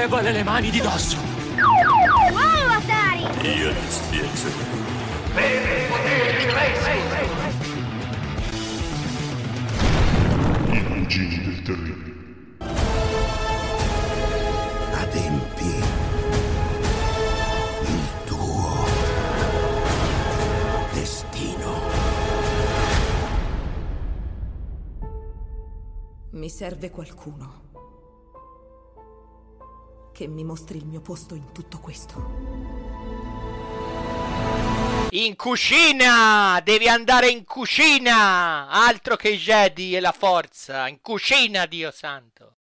Levale le mani di dosso! Wow, Atari! Io ti spiego. Bene, poteri, racing! I cugini del terribile. Adempi il tuo destino. Mi serve qualcuno che mi mostri il mio posto in tutto questo. In cucina! Devi andare in cucina! Altro che i Jedi e la forza! In cucina, Dio santo!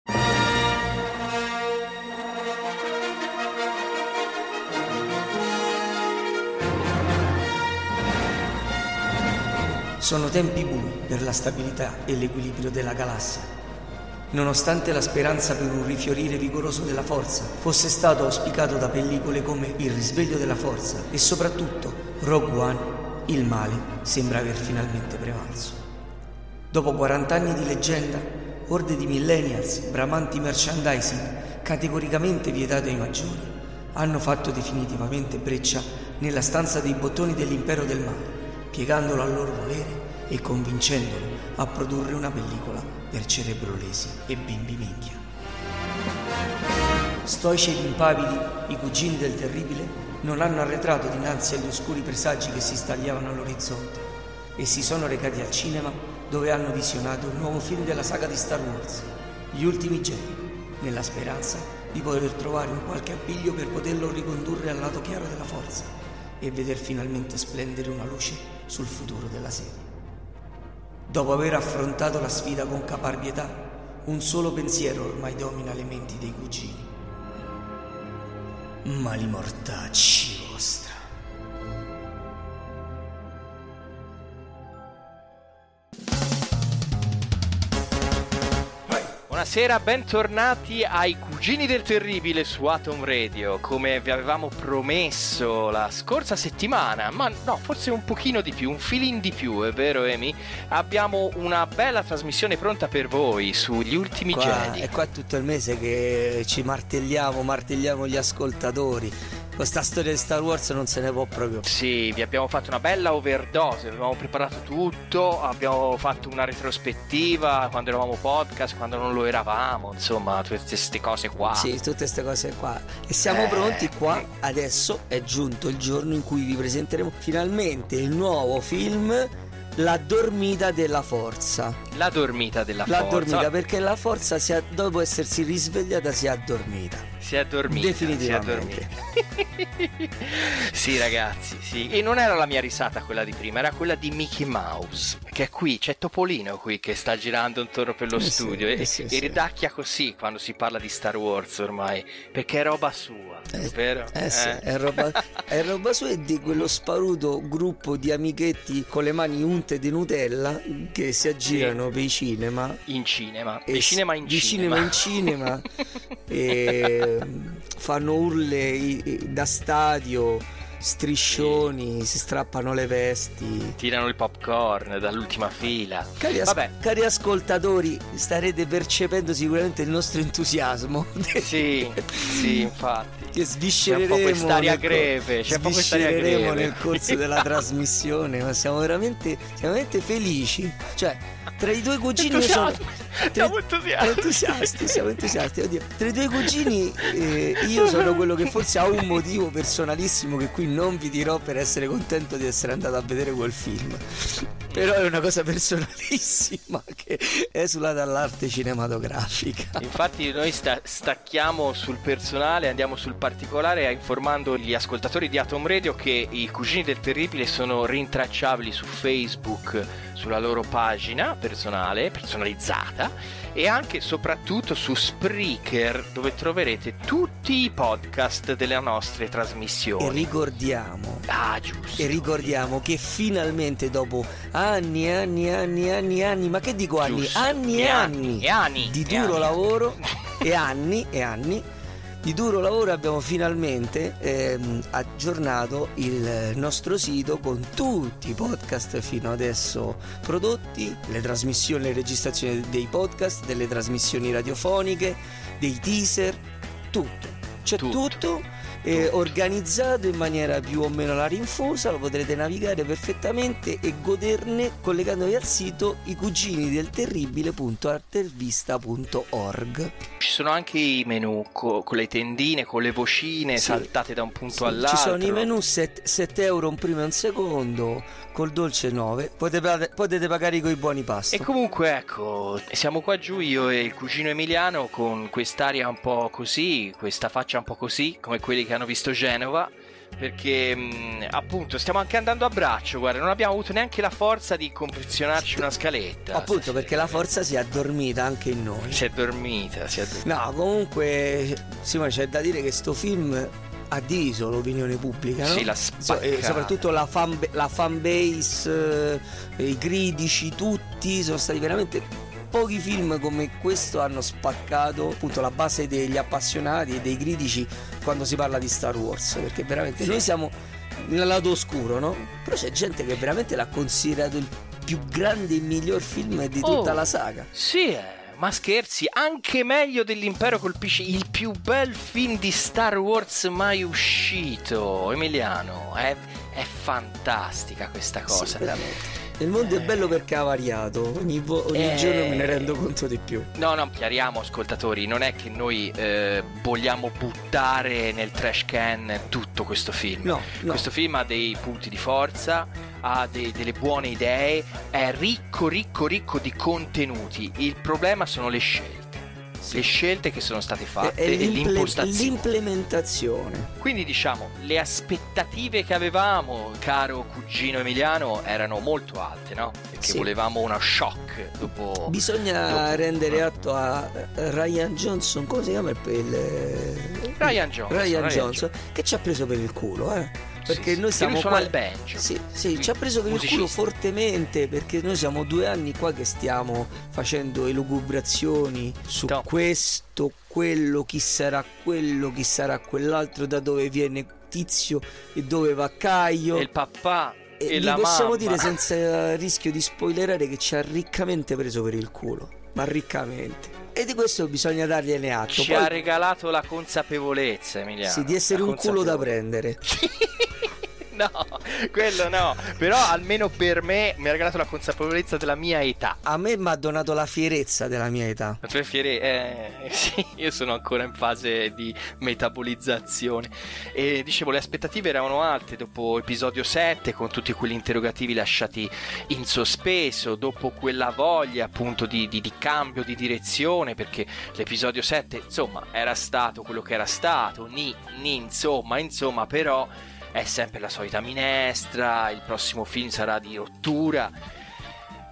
Sono tempi bui per la stabilità e l'equilibrio della galassia. Nonostante la speranza per un rifiorire vigoroso della forza fosse stato auspicato da pellicole come Il risveglio della forza e soprattutto Rogue One, il male sembra aver finalmente prevalso. Dopo 40 anni di leggenda, orde di millennials, bramanti merchandising categoricamente vietato ai maggiori, hanno fatto definitivamente breccia nella stanza dei bottoni dell'impero del male, piegandolo al loro volere e convincendolo a produrre una pellicola per cerebrolesi e bimbi minchia. Stoici ed impavidi, i cugini del terribile non hanno arretrato dinanzi agli oscuri presagi che si stagliavano all'orizzonte e si sono recati al cinema dove hanno visionato un nuovo film della saga di Star Wars, Gli ultimi Jedi, nella speranza di poter trovare un qualche appiglio per poterlo ricondurre al lato chiaro della forza e veder finalmente splendere una luce sul futuro della serie. Dopo aver affrontato la sfida con caparbietà, un solo pensiero ormai domina le menti dei cugini. Mali mortacci vostra. Buonasera, bentornati ai Cugini del Terribile su Atom Radio, come vi avevamo promesso la scorsa settimana, ma no, forse un pochino di più, un filin di più, è vero Amy? Abbiamo una bella trasmissione pronta per voi sugli ultimi Qua, Jedi. è qua tutto il mese che ci martelliamo, martelliamo gli ascoltatori. Questa storia di Star Wars non se ne può proprio. Sì, vi abbiamo fatto una bella overdose, abbiamo preparato tutto, abbiamo fatto una retrospettiva quando eravamo podcast, quando non lo eravamo, insomma, tutte queste cose qua. Sì, tutte queste cose qua. E siamo Eh. pronti qua. Adesso è giunto il giorno in cui vi presenteremo finalmente il nuovo film La dormita della forza. La dormita della La forza. dormita perché la forza è- dopo essersi risvegliata si è addormita. Si è addormita. Definitivamente. si è addormita. Sì, ragazzi, sì. E non era la mia risata quella di prima, era quella di Mickey Mouse. Che è qui, c'è Topolino qui che sta girando intorno per lo Eh sì, studio. eh e, sì, e sì. ridacchia così quando si parla di Star Wars ormai. Perché è roba sua, Eh, vero? Eh sì, è roba, è roba sua e di quello sparuto gruppo di amichetti con le mani unte di Nutella che si aggirano per i cinema. In cinema. E di cinema in di cinema. in cinema e fanno urle da stadio striscioni, si strappano le vesti. Tirano il popcorn dall'ultima fila. Cari, as- Vabbè, cari ascoltatori, starete percependo sicuramente il nostro entusiasmo. sì, sì, infatti. Che sviscereremo C'è un po' quest'aria nel greve, c'è un po' quest'aria sviscereremo greve. nel corso della trasmissione, ma siamo veramente, siamo veramente felici. Cioè, tra i due cugini sono tra- siamo entusiasti. entusiasti, siamo entusiasti. Oddio, Tra i due cugini eh, io sono quello che forse ha un motivo personalissimo che qui non vi dirò per essere contento di essere andato a vedere quel film. Però è una cosa personalissima che esula dall'arte cinematografica. Infatti noi sta- stacchiamo sul personale, andiamo sul particolare informando gli ascoltatori di Atom Radio che i cugini del terribile sono rintracciabili su Facebook, sulla loro pagina personale, personalizzata e anche e soprattutto su Spreaker dove troverete tutti i podcast delle nostre E trasmissioni. ricordiamo Ah, giusto. E ricordiamo che finalmente dopo anni e anni e anni e anni e anni, ma che dico anni? Giusto. Anni e, E anni, anni, e anni, di e duro anni. lavoro e anni e anni di duro lavoro abbiamo finalmente ehm, aggiornato il nostro sito con tutti i podcast fino adesso prodotti, le trasmissioni, le registrazioni dei podcast, delle trasmissioni radiofoniche, dei teaser, tutto. C'è Tutto. tutto eh, organizzato in maniera più o meno alla rinfusa, lo potrete navigare perfettamente e goderne collegandovi al sito i cugini del terribile.artervista.org. Ci sono anche i menu co- con le tendine, con le vocine Sì. saltate da un punto Sì, all'altro. Ci sono i menu 7, euro un primo e un secondo, col dolce 9, potete, potete pagare con i buoni pasto. E comunque ecco, siamo qua giù io e il cugino Emiliano con quest'aria un po' così, questa faccia un po' così, come quelli che hanno visto Genova. Perché mh, appunto stiamo anche andando a braccio, guarda, non abbiamo avuto neanche la forza di confezionarci una scaletta. Appunto perché la forza si è addormita anche in noi. Si è dormita, si è dormita. No, comunque, Simone, c'è da dire che sto film ha diviso l'opinione pubblica, no? Sì, l'ha So- spaccata. e soprattutto la fan, la fan base, eh, i critici, tutti sono stati veramente pochi film come questo hanno spaccato appunto la base degli appassionati e dei critici quando si parla di Star Wars, perché veramente Sì. noi siamo nel lato oscuro, no? Però c'è gente che veramente l'ha considerato il più grande e miglior film di tutta Oh. la saga. Sì, eh, ma scherzi, anche meglio dell'impero colpisce il più bel film di Star Wars mai uscito. Emiliano, è, è fantastica questa cosa. Sì, veramente. Il mondo è bello perché ha variato, ogni, vo- ogni Eh. giorno me ne rendo conto di più. No, no, chiariamo ascoltatori, non è che noi eh, vogliamo buttare nel trash can tutto questo film. No, no. Questo film ha dei punti di forza, ha dei- delle buone idee, è ricco, ricco, ricco di contenuti. Il problema sono le scelte. Le scelte che sono state fatte e l'imple- l'impostazione. l'implementazione. Quindi diciamo, le aspettative che avevamo, caro cugino Emiliano, erano molto alte, no? Perché Sì. volevamo uno shock dopo... Bisogna dopo- rendere atto a eh, Ryan Johnson, come si chiama il, il Ryan Johnson. Ryan Johnson, che ci ha preso per il culo, eh. Perché Sì, noi siamo qua- il banjo. Sì, sì, ci ha preso per il culo fortemente perché noi siamo due anni qua che stiamo facendo elucubrazioni su No. questo, quello, chi sarà quello, chi sarà quell'altro, da dove viene Tizio e dove va Caio. E il papà e, E la possiamo mamma. dire senza rischio di spoilerare che ci ha riccamente preso per il culo, ma riccamente. E di questo bisogna dargliene atto. Ci Poi, ha regalato la consapevolezza, Emiliano. sì, di essere La un culo da prendere. no, quello no. Però almeno per me mi ha regalato la consapevolezza della mia età. A me mi ha donato la fierezza della mia età. La tua fiere, eh, sì, io sono ancora in fase di metabolizzazione. E dicevo, le aspettative erano alte dopo episodio 7, con tutti quegli interrogativi lasciati in sospeso, dopo quella voglia appunto di, di- di cambio di direzione, perché l'episodio 7, insomma, era stato quello che era stato, ni, ni, insomma, insomma, però è sempre la solita minestra, il prossimo film sarà di rottura.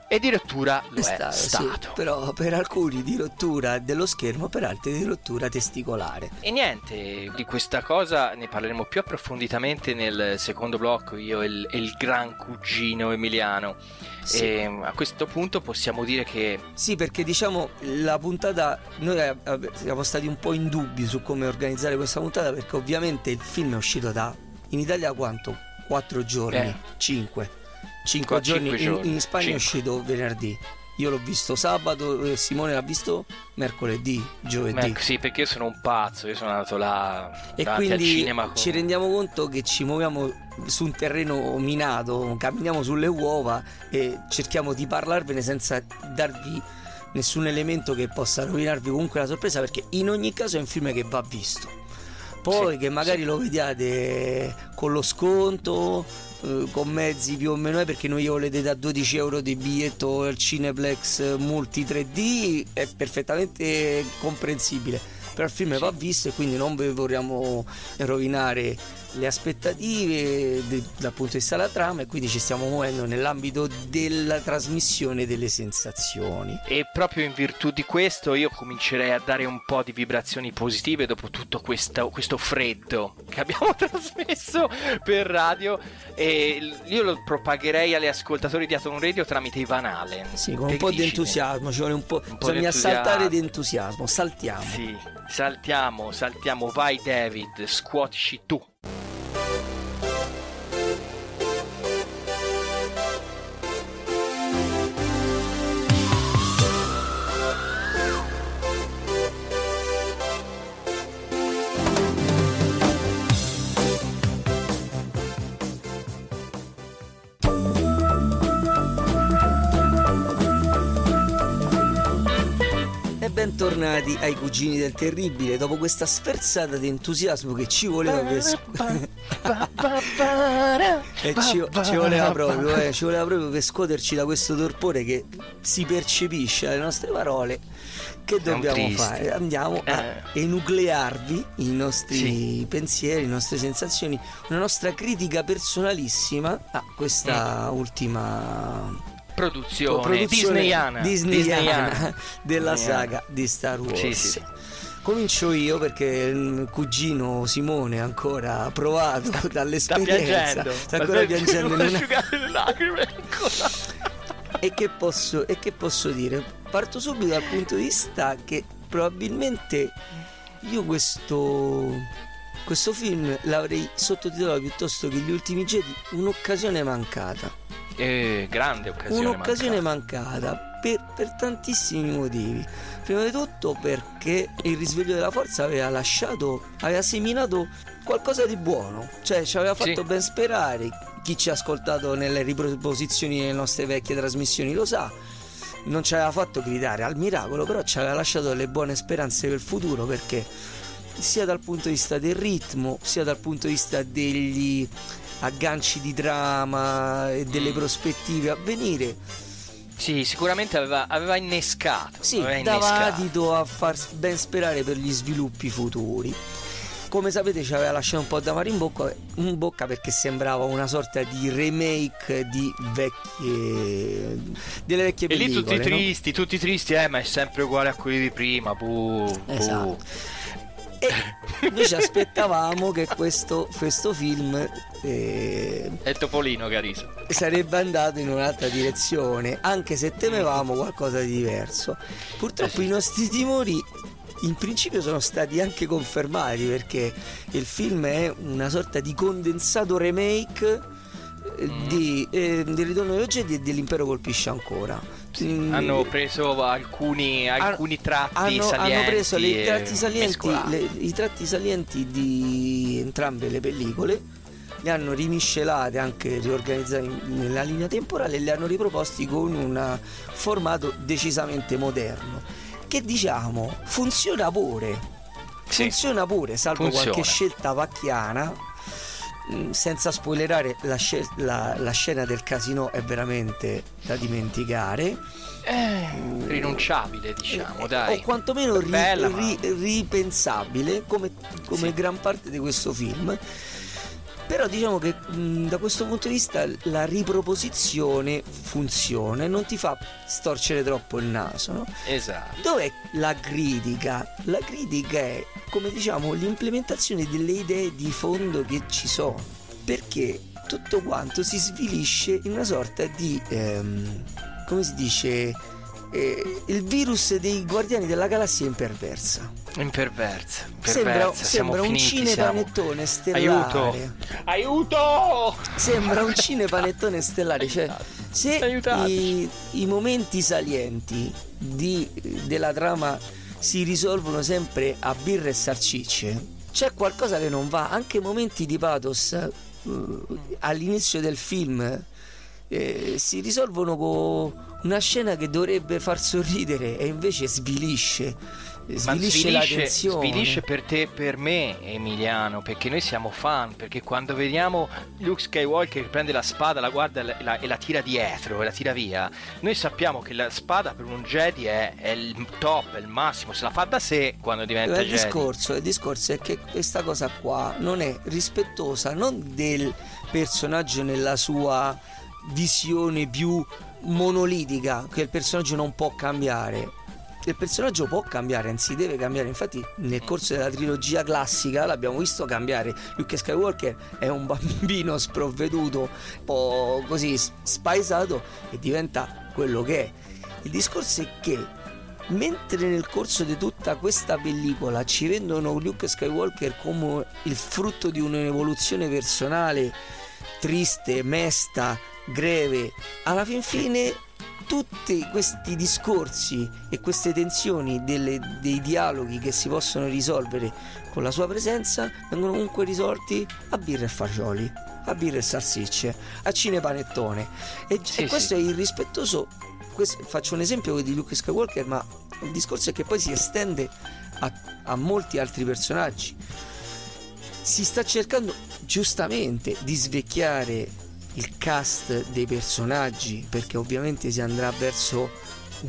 E di rottura lo è, sta- sì, stato. però per alcuni di rottura dello schermo, per altri di rottura testicolare. E niente, di questa cosa ne parleremo più approfonditamente nel secondo blocco, io e il, il gran cugino Emiliano. Sì. E a questo punto possiamo dire che Sì, perché diciamo la puntata, noi eh, siamo stati un po' in dubbio su come organizzare questa puntata perché ovviamente il film è uscito da in Italia quanto? 4 giorni, Eh. 5. 5 Qua giorni, cinque in- giorni, in, Spagna è cinque. uscito venerdì. Io l'ho visto sabato, eh, Simone l'ha visto mercoledì, giovedì. Ecco, sì, perché io sono un pazzo, io sono andato là E quindi cinema con- ci rendiamo conto che ci muoviamo su un terreno minato, camminiamo sulle uova e cerchiamo di parlarvene senza darvi nessun elemento che possa rovinarvi comunque la sorpresa perché in ogni caso è un film che va visto. Poi Sì, che magari sì. lo vediate con lo sconto, eh, con mezzi più o meno è perché noi volete da 12 euro di biglietto al Cineplex Multi 3D è perfettamente comprensibile. Però il film va visto e quindi non vi vogliamo rovinare le aspettative de- dal punto di vista della trama e quindi ci stiamo muovendo nell'ambito della trasmissione delle sensazioni E proprio in virtù di questo io comincerei a dare un po' di vibrazioni positive dopo tutto questo, questo freddo che abbiamo trasmesso per radio e io lo propagherei agli ascoltatori di Atom Radio tramite Ivan Allen. sì con un po' di entusiasmo ci vuole un po', Un po' bisogna entusiasmo. saltare di entusiasmo saltiamo Sì, saltiamo, saltiamo, vai David, scuotici tu. Thank you. Bentornati ai cugini del terribile dopo questa sferzata di entusiasmo che ci voleva per E ci, ci voleva proprio, eh, ci voleva proprio per scuoterci da questo torpore che si percepisce dalle nostre parole. Che dobbiamo fare? Andiamo a Eh. enuclearvi i nostri Sì. pensieri, le nostre sensazioni, una nostra critica personalissima a questa Mm. ultima Produzione, produzione disneyana. disneyana della Disneyana. saga di Star Wars. Sì, sì. Comincio io perché il cugino Simone ancora provato Sta dall'esperienza piangendo. sta ancora piangendo Non asciugare le lacrime ancora. e, che posso, e che posso dire? Parto subito dal punto di vista che probabilmente io questo, questo film l'avrei sottotitolato piuttosto che Gli ultimi Jedi un'occasione mancata. Eh, grande occasione. Un'occasione mancata. mancata, per, per tantissimi motivi. Prima di tutto perché il risveglio della forza aveva lasciato, aveva seminato qualcosa di buono, cioè ci aveva fatto Sì. ben sperare. Chi ci ha ascoltato nelle riproposizioni delle nostre vecchie trasmissioni lo sa. Non ci aveva fatto gridare al miracolo, però ci aveva lasciato delle buone speranze per il futuro perché sia dal punto di vista del ritmo, sia dal punto di vista degli agganci di trama e delle Mm. prospettive a venire, Sì, sicuramente aveva, aveva innescato. sì, aveva dava innescato. adito a far ben sperare per gli sviluppi futuri. Come sapete ci aveva lasciato un po' d'amaro in bocca, in bocca perché sembrava una sorta di remake di vecchie delle vecchie E lì pellicole, tutti no? tristi, tutti tristi, eh, ma è sempre uguale a quelli di prima. Buh, buh. E noi ci aspettavamo che questo, questo film eh, È Topolino che ha riso. sarebbe andato in un'altra direzione, anche se temevamo qualcosa di diverso. Purtroppo Eh sì. i nostri timori in principio sono stati anche confermati perché il film è una sorta di condensato remake Mm. di, eh, del ritorno dello Jedi e dell'impero colpisce ancora. Mm, Hanno preso alcuni, alcuni tratti hanno, salienti. hanno preso le- i tratti salienti, le- i tratti salienti di entrambe le pellicole, le hanno rimiscelate, anche riorganizzate nella linea temporale e le hanno riproposti con un formato decisamente moderno. Che diciamo funziona pure. Sì. Funziona pure, salvo Funziona. qualche scelta vacchiana. Mm, Senza spoilerare, la, scel- la- la scena del casino è veramente da dimenticare. Eh, rinunciabile, diciamo, Eh, dai. O quantomeno ri- Bella, ma- ri- ripensabile come, come Sì. gran parte di questo film. Però diciamo che mh, da questo punto di vista la riproposizione funziona e non ti fa storcere troppo il naso. no? Esatto. Dov'è la critica? La critica è, come diciamo, l'implementazione delle idee di fondo che ci sono. Perché tutto quanto si svilisce in una sorta di, ehm, come si dice, eh, il virus dei Guardiani della Galassia è imperversa. Imperversa. Sembra, siamo sembra un finiti, siamo- cinepanettone stellare. Aiuto! Aiuto! Sembra un cinepanettone stellare. Cioè, se i, i momenti salienti di- della trama si risolvono sempre a birre e salsicce, c'è qualcosa che non va. Anche i momenti di pathos eh, all'inizio del film eh, si risolvono con una scena che dovrebbe far sorridere e invece svilisce. Ma Svilisce, la svilisce, svilisce per te e per me, Emiliano, perché noi siamo fan, perché quando vediamo Luke Skywalker che prende la spada, la guarda e la, e la- e la tira dietro e la tira via, noi sappiamo che la spada per un Jedi è, è il top, è il massimo, se la fa da sé quando diventa il Jedi. discorso, il discorso è che questa cosa qua non è rispettosa non del personaggio nella sua visione più monolitica, che il personaggio non può cambiare. Il personaggio può cambiare, anzi deve cambiare. Infatti, nel corso della trilogia classica l'abbiamo visto cambiare. Luke Skywalker è un bambino sprovveduto, un po' così spaesato e diventa quello che è. Il discorso è che mentre nel corso di tutta questa pellicola ci rendono Luke Skywalker come il frutto di un'evoluzione personale triste, mesta, greve, alla fin fine tutti questi discorsi e queste tensioni delle- dei dialoghi che si possono risolvere con la sua presenza vengono comunque risolti a birra e fagioli, a birra e salsicce, a cinepanettone. E, Sì, e questo sì. è irrispettoso. questo- faccio un esempio di Luke Skywalker, ma il discorso è che poi si estende a, a molti altri personaggi. Si sta cercando giustamente di svecchiare il cast dei personaggi perché ovviamente si andrà verso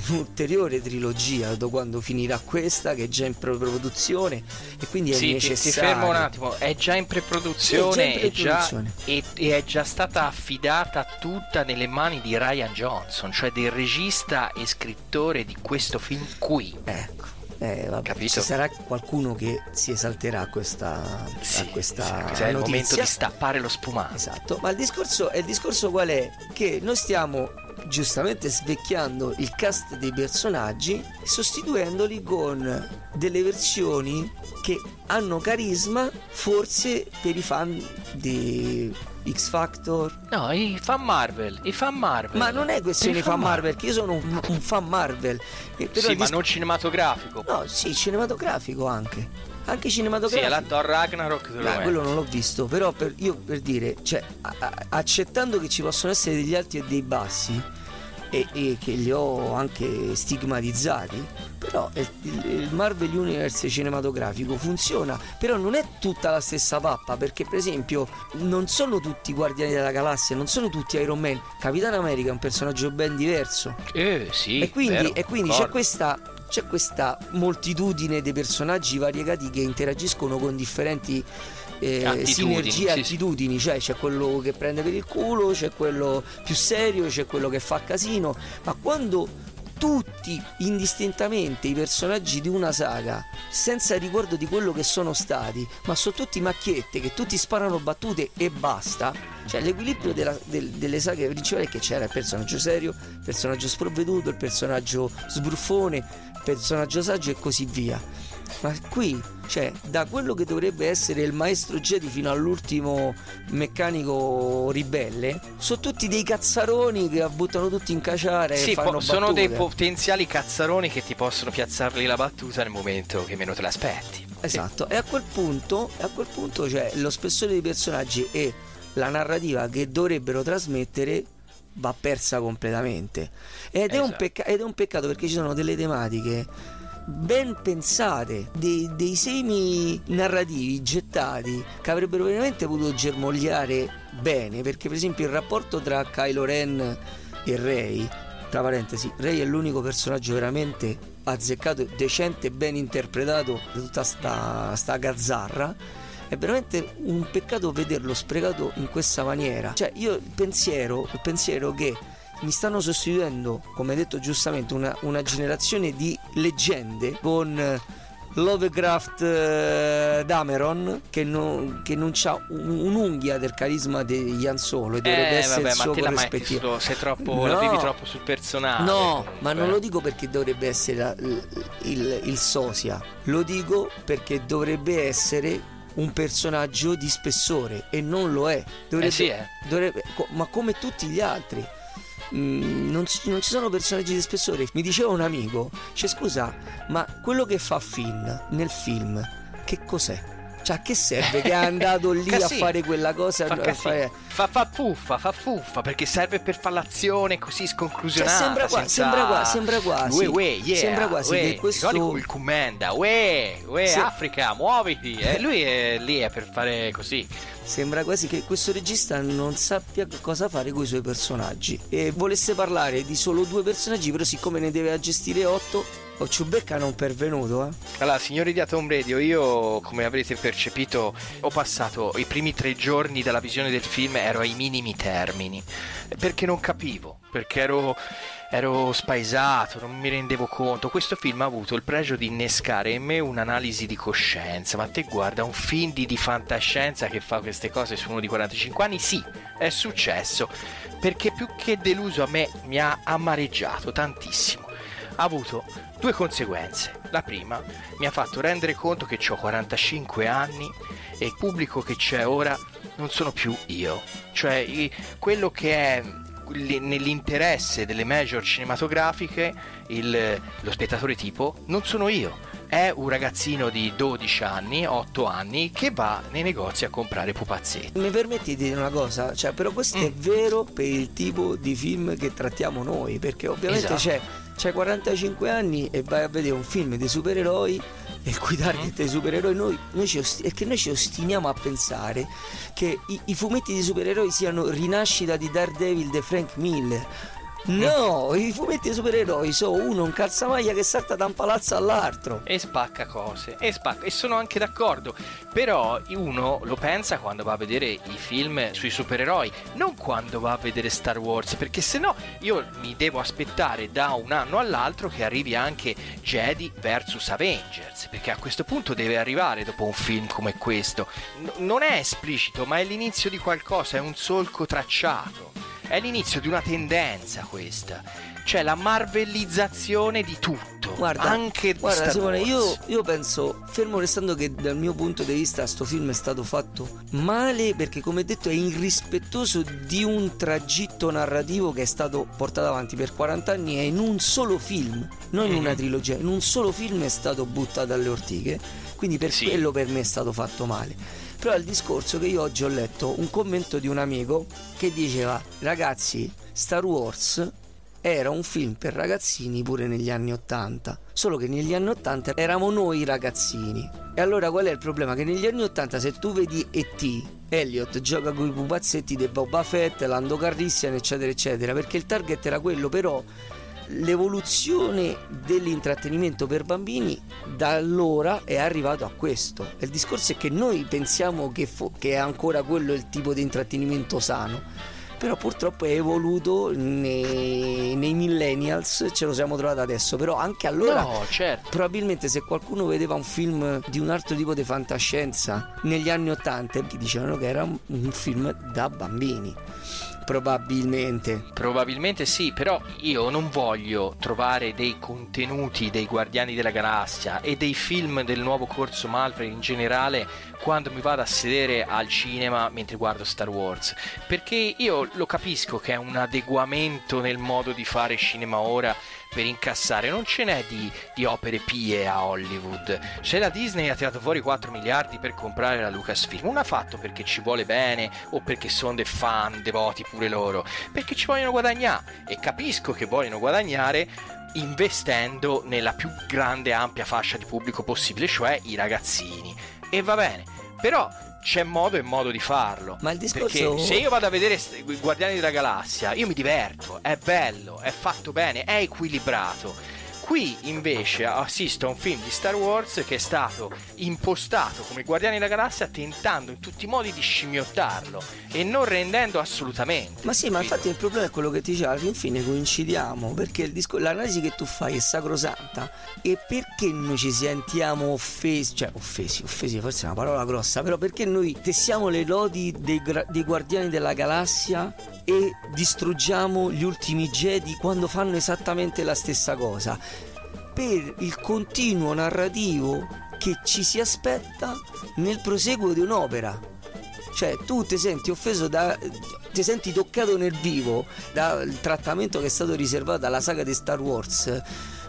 un'ulteriore trilogia da quando finirà questa che è già in produzione e quindi è Sì, ti, ti necessario fermo un attimo, è già in preproduzione, è già in è già- preproduzione. e, e è già stata affidata tutta nelle mani di Ryan Johnson, cioè del regista e scrittore di questo film qui. ecco eh, vabbè, Capito? ci sarà qualcuno che si esalterà a questa, a questa sì, è il momento di stappare lo spumante. Esatto, ma il discorso, il discorso qual è? Che noi stiamo giustamente svecchiando il cast dei personaggi sostituendoli con delle versioni che hanno carisma forse per i fan di X Factor. No, i fan Marvel, i fan Marvel. Ma non è questione di fan Marvel, perché io sono un, un fan Marvel. Sì, ma non cinematografico. No, sì, cinematografico anche. Anche Sì, cinematografico. è la Thor Ragnarok metti. quello non l'ho visto, però per, io per dire, cioè, a- accettando che ci possono essere degli alti e dei bassi, e, e che li ho anche stigmatizzati, però il, il- Marvel Universe cinematografico funziona, però non è tutta la stessa pappa, perché per esempio non sono tutti Guardiani della Galassia, non sono tutti Iron Man, Capitano America è un personaggio ben diverso. Eh, sì, E quindi, vero, e quindi c'è questa c'è questa moltitudine di personaggi variegati che interagiscono con differenti eh, Attitudini, sinergie, sì, attitudini, cioè c'è quello che prende per il culo, c'è quello più serio, c'è quello che fa casino, ma quando tutti indistintamente i personaggi di una saga, senza ricordo di quello che sono stati, ma sono tutti macchiette che tutti sparano battute e basta. Cioè l'equilibrio della- del- delle saghe principali è che c'era il personaggio serio, il personaggio sprovveduto, il personaggio sbruffone, personaggio saggio e così via. Ma qui, cioè, da quello che dovrebbe essere il maestro Jedi fino all'ultimo meccanico ribelle, sono tutti dei cazzaroni che buttano tutti in caciare Sì, po- sono dei potenziali cazzaroni che ti possono piazzarli la battuta nel momento che meno te l'aspetti. Esatto, e a quel punto, a quel punto cioè, lo spessore dei personaggi e la narrativa che dovrebbero trasmettere va persa completamente. Ed è, un, Esatto. pecca- ed è un peccato perché ci sono delle tematiche ben pensate, dei, dei semi narrativi gettati che avrebbero veramente potuto germogliare bene, perché per esempio il rapporto tra Kylo Ren e Rey, tra parentesi, Rey è l'unico personaggio veramente azzeccato, decente, ben interpretato di tutta sta, sta gazzarra. È veramente un peccato vederlo sprecato in questa maniera. Cioè, io il pensiero, il pensiero che mi stanno sostituendo, come detto giustamente, una, una generazione di leggende con eh, Lovecraft eh, Dameron che non, che non ha un'unghia del carisma di Ian Solo e dovrebbe eh, essere vabbè, il suo corrispettivo. sei troppo, No. la vivi troppo sul personale. No, comunque. ma non lo dico perché dovrebbe essere la- il, il- il sosia, lo dico perché dovrebbe essere un personaggio di spessore e non lo è. Dovrebbe, Eh sì, eh. dovrebbe- ma come tutti gli altri. Mm, non, ci- non ci sono personaggi di spessore. Mi diceva un amico, cioè scusa, ma quello che fa Finn nel film, che cos'è? Cioè, a che serve che è andato lì a fare quella cosa? Fa, fare- fa, fa fuffa, fa fuffa perché serve per fare l'azione così Cioè, sconclusionata. sembra, qua- senza- sembra, qua- sembra quasi, Uè, uè, yeah, sembra quasi uè, che questo il commenda, uè, uè, Se- Africa, muoviti. E lui è lì è per fare così. Sembra quasi che questo regista non sappia cosa fare con i suoi personaggi e volesse parlare di solo due personaggi, però siccome ne deve gestire otto, oh, Ciubecca non pervenuto, eh. Allora, signori di Atom Radio, io come avrete percepito ho passato i primi tre giorni dalla visione del film, ero ai minimi termini, perché non capivo, perché ero, ero spaesato, non mi rendevo conto. Questo film ha avuto il pregio di innescare in me un'analisi di coscienza, ma te guarda, un film di, di fantascienza che fa queste cose su uno di 45 anni, sì, è successo, perché più che deluso a me mi ha amareggiato tantissimo ha avuto due conseguenze. La prima mi ha fatto rendere conto che ho 45 anni e il pubblico che c'è ora non sono più io. Cioè quello che è li- nell'interesse delle major cinematografiche il- lo spettatore tipo non sono io. È un ragazzino di 12 anni, 8 anni che va nei negozi a comprare pupazzetti. Mi permetti di dire una cosa? Cioè, però questo è vero per il tipo di film che trattiamo noi, perché ovviamente Esatto. c'è, c'hai 45 anni e vai a vedere un film di supereroi e il cui target dei supereroi noi, noi ci che noi ci ostiniamo a pensare che i, i fumetti di supereroi siano rinascita di Daredevil di Frank Miller. No, i fumetti di supereroi sono uno un calzamaglia che salta da un palazzo all'altro. E spacca cose, e spacca, e sono anche d'accordo. Però uno lo pensa quando va a vedere i film sui supereroi, non quando va a vedere Star Wars, perché se no io mi devo aspettare da un anno all'altro che arrivi anche Jedi vs Avengers, perché a questo punto deve arrivare dopo un film come questo. N- non è esplicito, ma è l'inizio di qualcosa, è un solco tracciato. È l'inizio di una tendenza questa, cioè la marvellizzazione di tutto, Guarda, anche di guarda Star Simone, Wars. io, io penso, fermo restando che dal mio punto di vista sto film è stato fatto male perché come detto è irrispettoso di un tragitto narrativo che è stato portato avanti per 40 anni e in un solo film, non in una Mhm. trilogia, in un solo film è stato buttato alle ortiche, quindi per Sì. quello per me è stato fatto male. Però è il discorso che io oggi ho letto un commento di un amico che diceva ragazzi Star Wars era un film per ragazzini pure negli anni 80, solo che negli anni 80 eravamo noi ragazzini. E allora qual è il problema? Che negli anni 80 se tu vedi E.T., Elliot gioca con i pupazzetti di Boba Fett, Lando Carrissian, eccetera, eccetera, perché il target era quello, però l'evoluzione dell'intrattenimento per bambini da allora è arrivato a questo. Il discorso è che noi pensiamo che, fo- che è ancora quello il tipo di intrattenimento sano. Però purtroppo è evoluto nei, nei millennials, ce lo siamo trovato adesso. Però anche allora No, certo. Probabilmente se qualcuno vedeva un film di un altro tipo di fantascienza negli anni 80 dicevano che era un film da bambini. Probabilmente. Probabilmente sì, però io non voglio trovare dei contenuti dei Guardiani della Galassia e dei film del nuovo corso Marvel in generale quando mi vado a sedere al cinema mentre guardo Star Wars. Perché io lo capisco che è un adeguamento nel modo di fare cinema ora per incassare, non ce n'è di, di opere pie a Hollywood. Se la Disney ha tirato fuori 4 miliardi per comprare la Lucasfilm, non ha fatto perché ci vuole bene o perché sono dei fan devoti pure loro, perché ci vogliono guadagnare e capisco che vogliono guadagnare investendo nella più grande e ampia fascia di pubblico possibile, cioè i ragazzini. E va bene, però c'è modo e modo di farlo. Ma il discorso- Perché se io vado a vedere Guardiani della Galassia, io mi diverto, è bello, è fatto bene, è equilibrato. Qui invece assisto a un film di Star Wars che è stato impostato come Guardiani della Galassia tentando in tutti i modi di scimmiottarlo e non rendendo assolutamente. Ma sì, ma infatti il problema è quello che ti dicevo, alla fin fine coincidiamo, perché il disco- l'analisi che tu fai è sacrosanta e perché noi ci sentiamo offesi, cioè offesi, offesi forse è una parola grossa, però perché noi tessiamo le lodi dei, dei Guardiani della Galassia e distruggiamo gli ultimi Jedi quando fanno esattamente la stessa cosa? Per il continuo narrativo che ci si aspetta nel proseguo di un'opera. Cioè, tu ti senti offeso da. ti senti toccato nel vivo dal trattamento che è stato riservato alla saga di Star Wars.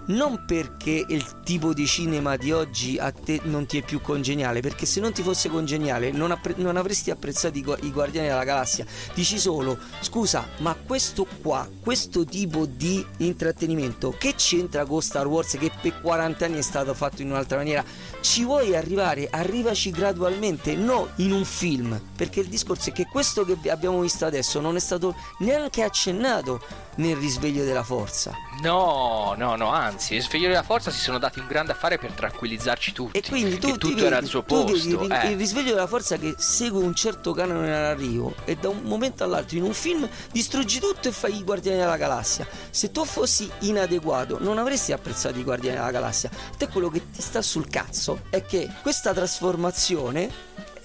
Non perché il tipo di cinema di oggi a te non ti è più congeniale, perché se non ti fosse congeniale non, appre- non avresti apprezzato i, gu- i Guardiani della Galassia. Dici solo, scusa, ma questo qua, questo tipo di intrattenimento, che c'entra con Star Wars che per 40 anni è stato fatto in un'altra maniera? Ci vuoi arrivare? Arrivaci gradualmente, no in un film, perché il discorso è che questo che abbiamo visto adesso non è stato neanche accennato nel risveglio della forza. No, no, no, anzi, i Sveglieri della Forza si sono dati un grande affare per tranquillizzarci tutti. E quindi tu tutto vedi, era al suo vedi posto. il, eh. il risveglio della forza che segue un certo canone all'arrivo e da un momento all'altro in un film distruggi tutto e fai i Guardiani della Galassia. Se tu fossi inadeguato non avresti apprezzato i Guardiani della Galassia. Te quello che ti sta sul cazzo è che questa trasformazione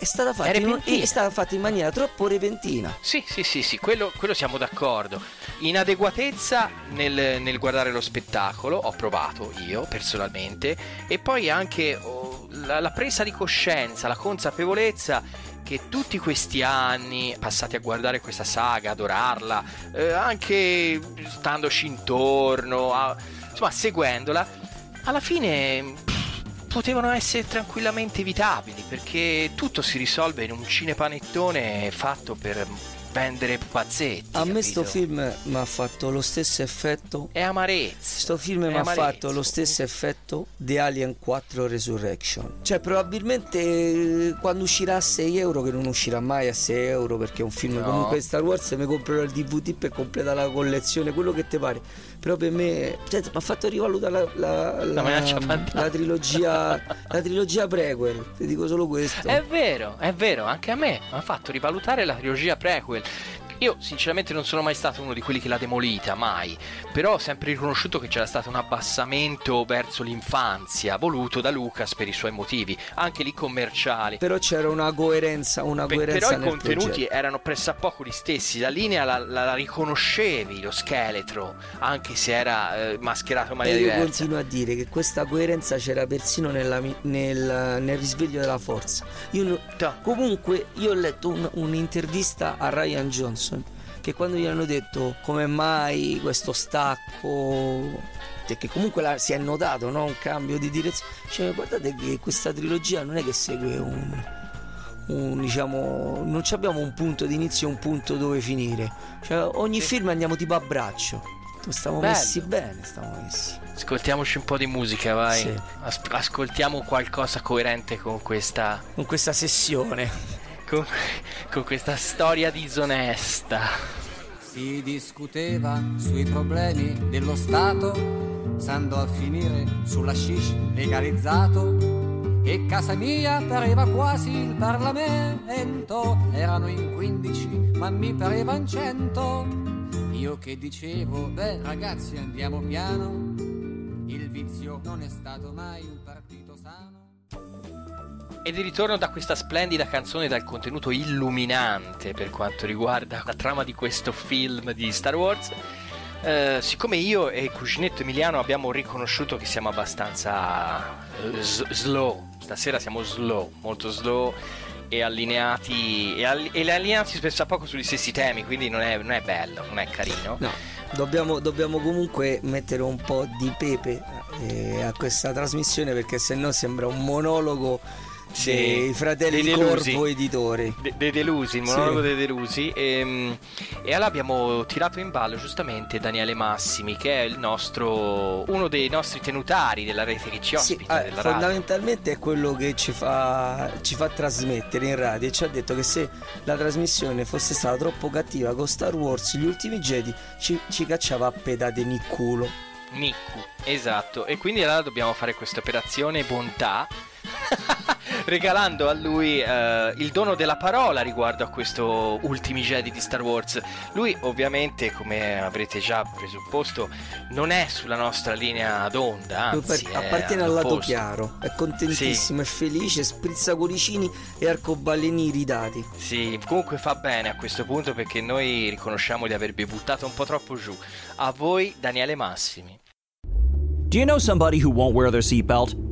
è stata fatta, in, è stata fatta in maniera troppo repentina. Sì, sì, sì, sì, quello, quello siamo d'accordo. Inadeguatezza nel, nel guardare lo spettacolo, ho provato io personalmente, e poi anche oh, la, la presa di coscienza, la consapevolezza che tutti questi anni passati a guardare questa saga, adorarla, eh, anche standoci intorno, a- insomma seguendola, alla fine pff, potevano essere tranquillamente evitabili perché tutto si risolve in un cinepanettone fatto per vendere pupazzetti. A me capito? sto film mi ha fatto lo stesso effetto è amarezza. Sto film mi ha fatto lo stesso effetto di Alien 4 Resurrection. Cioè, probabilmente eh, quando uscirà a 6 euro, che non uscirà mai a 6 euro perché è un film No. comunque Star Wars, mi comprerò il DVD per completare la collezione, quello che ti pare. Però per me cioè, mi ha fatto rivalutare la, la, la- la trilogia, la trilogia prequel. Ti dico solo questo. È vero, è vero, anche a me mi ha fatto rivalutare la trilogia prequel. Io sinceramente non sono mai stato uno di quelli che l'ha demolita, mai, però ho sempre riconosciuto che c'era stato un abbassamento verso l'infanzia voluto da Lucas per i suoi motivi, anche lì commerciali. Però c'era una coerenza, una Pe- coerenza però i contenuti progetto. erano pressappoco gli stessi, la linea la, la- la riconoscevi, lo scheletro, anche se era eh, mascherato in E maniera io diversa. continuo a dire che questa coerenza c'era persino nella nel, nel risveglio della forza. Io comunque, io ho letto un- un'intervista a Ryan Johnson che quando gli hanno detto come mai questo stacco, perché comunque la- si è notato no? un cambio di direzione, cioè, guardate che questa trilogia non è che segue un, un, diciamo, non abbiamo un punto di inizio e un punto dove finire. Cioè, ogni film andiamo tipo a braccio. Stiamo Bello. messi bene, stiamo messi. Ascoltiamoci un po' di musica, vai. Sì. As- ascoltiamo qualcosa coerente con questa Con questa sessione. Con, con questa storia disonesta. Si discuteva sui problemi dello Stato, stando a finire sulla shish legalizzato. E casa mia pareva quasi il Parlamento, erano in 15, ma mi pareva in 100. Io che dicevo, beh ragazzi andiamo piano, il vizio non è stato mai un partito. E di ritorno da questa splendida canzone dal contenuto illuminante per quanto riguarda la trama di questo film di Star Wars. eh, siccome io e Cucinetto Emiliano abbiamo riconosciuto che siamo abbastanza eh, s- slow, stasera siamo slow, molto slow e allineati e, alli- e allineati spesso a poco sugli stessi temi, quindi non è, non è bello, non è carino. No, dobbiamo, dobbiamo comunque mettere un po' di pepe eh, a questa trasmissione perché sennò sembra un monologo Sì, dei fratelli dei delusi. Corvo editori. De- dei delusi, il Sì. monologo dei delusi. E, e allora abbiamo tirato in ballo giustamente Daniele Massimi, che è il nostro, uno dei nostri tenutari della rete che ci Sì, ospita eh, della radio. fondamentalmente è quello che ci fa, ci fa trasmettere in radio e ci ha detto che se la trasmissione fosse stata troppo cattiva con Star Wars gli ultimi Jedi ci, ci cacciava a pedate nel culo Miku, esatto. E quindi allora dobbiamo fare questa operazione bontà. regalando a lui eh, il dono della parola riguardo a questo ultimi Jedi di Star Wars. Lui ovviamente, come avrete già presupposto, non è sulla nostra linea d'onda, anzi appartiene al lato chiaro, è contentissimo, sì. è felice, sprizza cuoricini e arcobaleni iridati. Sì, comunque fa bene a questo punto perché noi riconosciamo di avervi buttato un po' troppo giù. A voi Daniele Massimi. Do you know somebody who won't wear their seatbelt?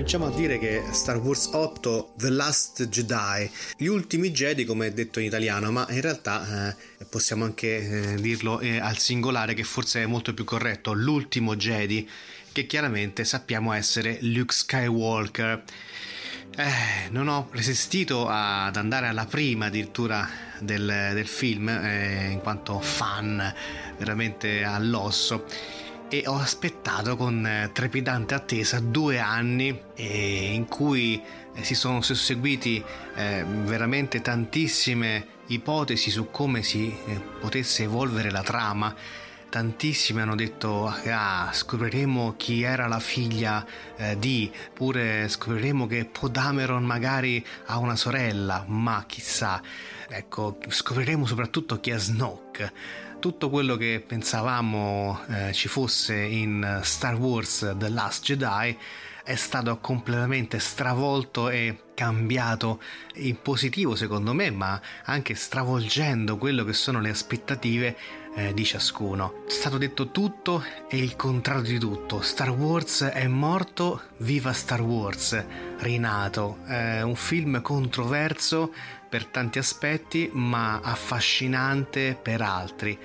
Cominciamo a dire che Star Wars 8 The Last Jedi, gli ultimi Jedi come è detto in italiano, ma in realtà eh, possiamo anche eh, dirlo eh, al singolare che forse è molto più corretto, l'ultimo Jedi che chiaramente sappiamo essere Luke Skywalker. Eh, non ho resistito ad andare alla prima addirittura del, del film eh, in quanto fan veramente all'osso e ho aspettato con eh, trepidante attesa due anni eh, in cui eh, si sono susseguiti eh, veramente tantissime ipotesi su come si eh, potesse evolvere la trama. Tantissimi hanno detto ah, scopriremo chi era la figlia eh, di, pure scopriremo che Podameron magari ha una sorella, ma chissà. Ecco, scopriremo soprattutto chi è Snoke tutto quello che pensavamo eh, ci fosse in Star Wars The Last Jedi è stato completamente stravolto e cambiato in positivo secondo me, ma anche stravolgendo quello che sono le aspettative eh, di ciascuno. È stato detto tutto e il contrario di tutto. Star Wars è morto, viva Star Wars, rinato. È un film controverso per tanti aspetti, ma affascinante per altri.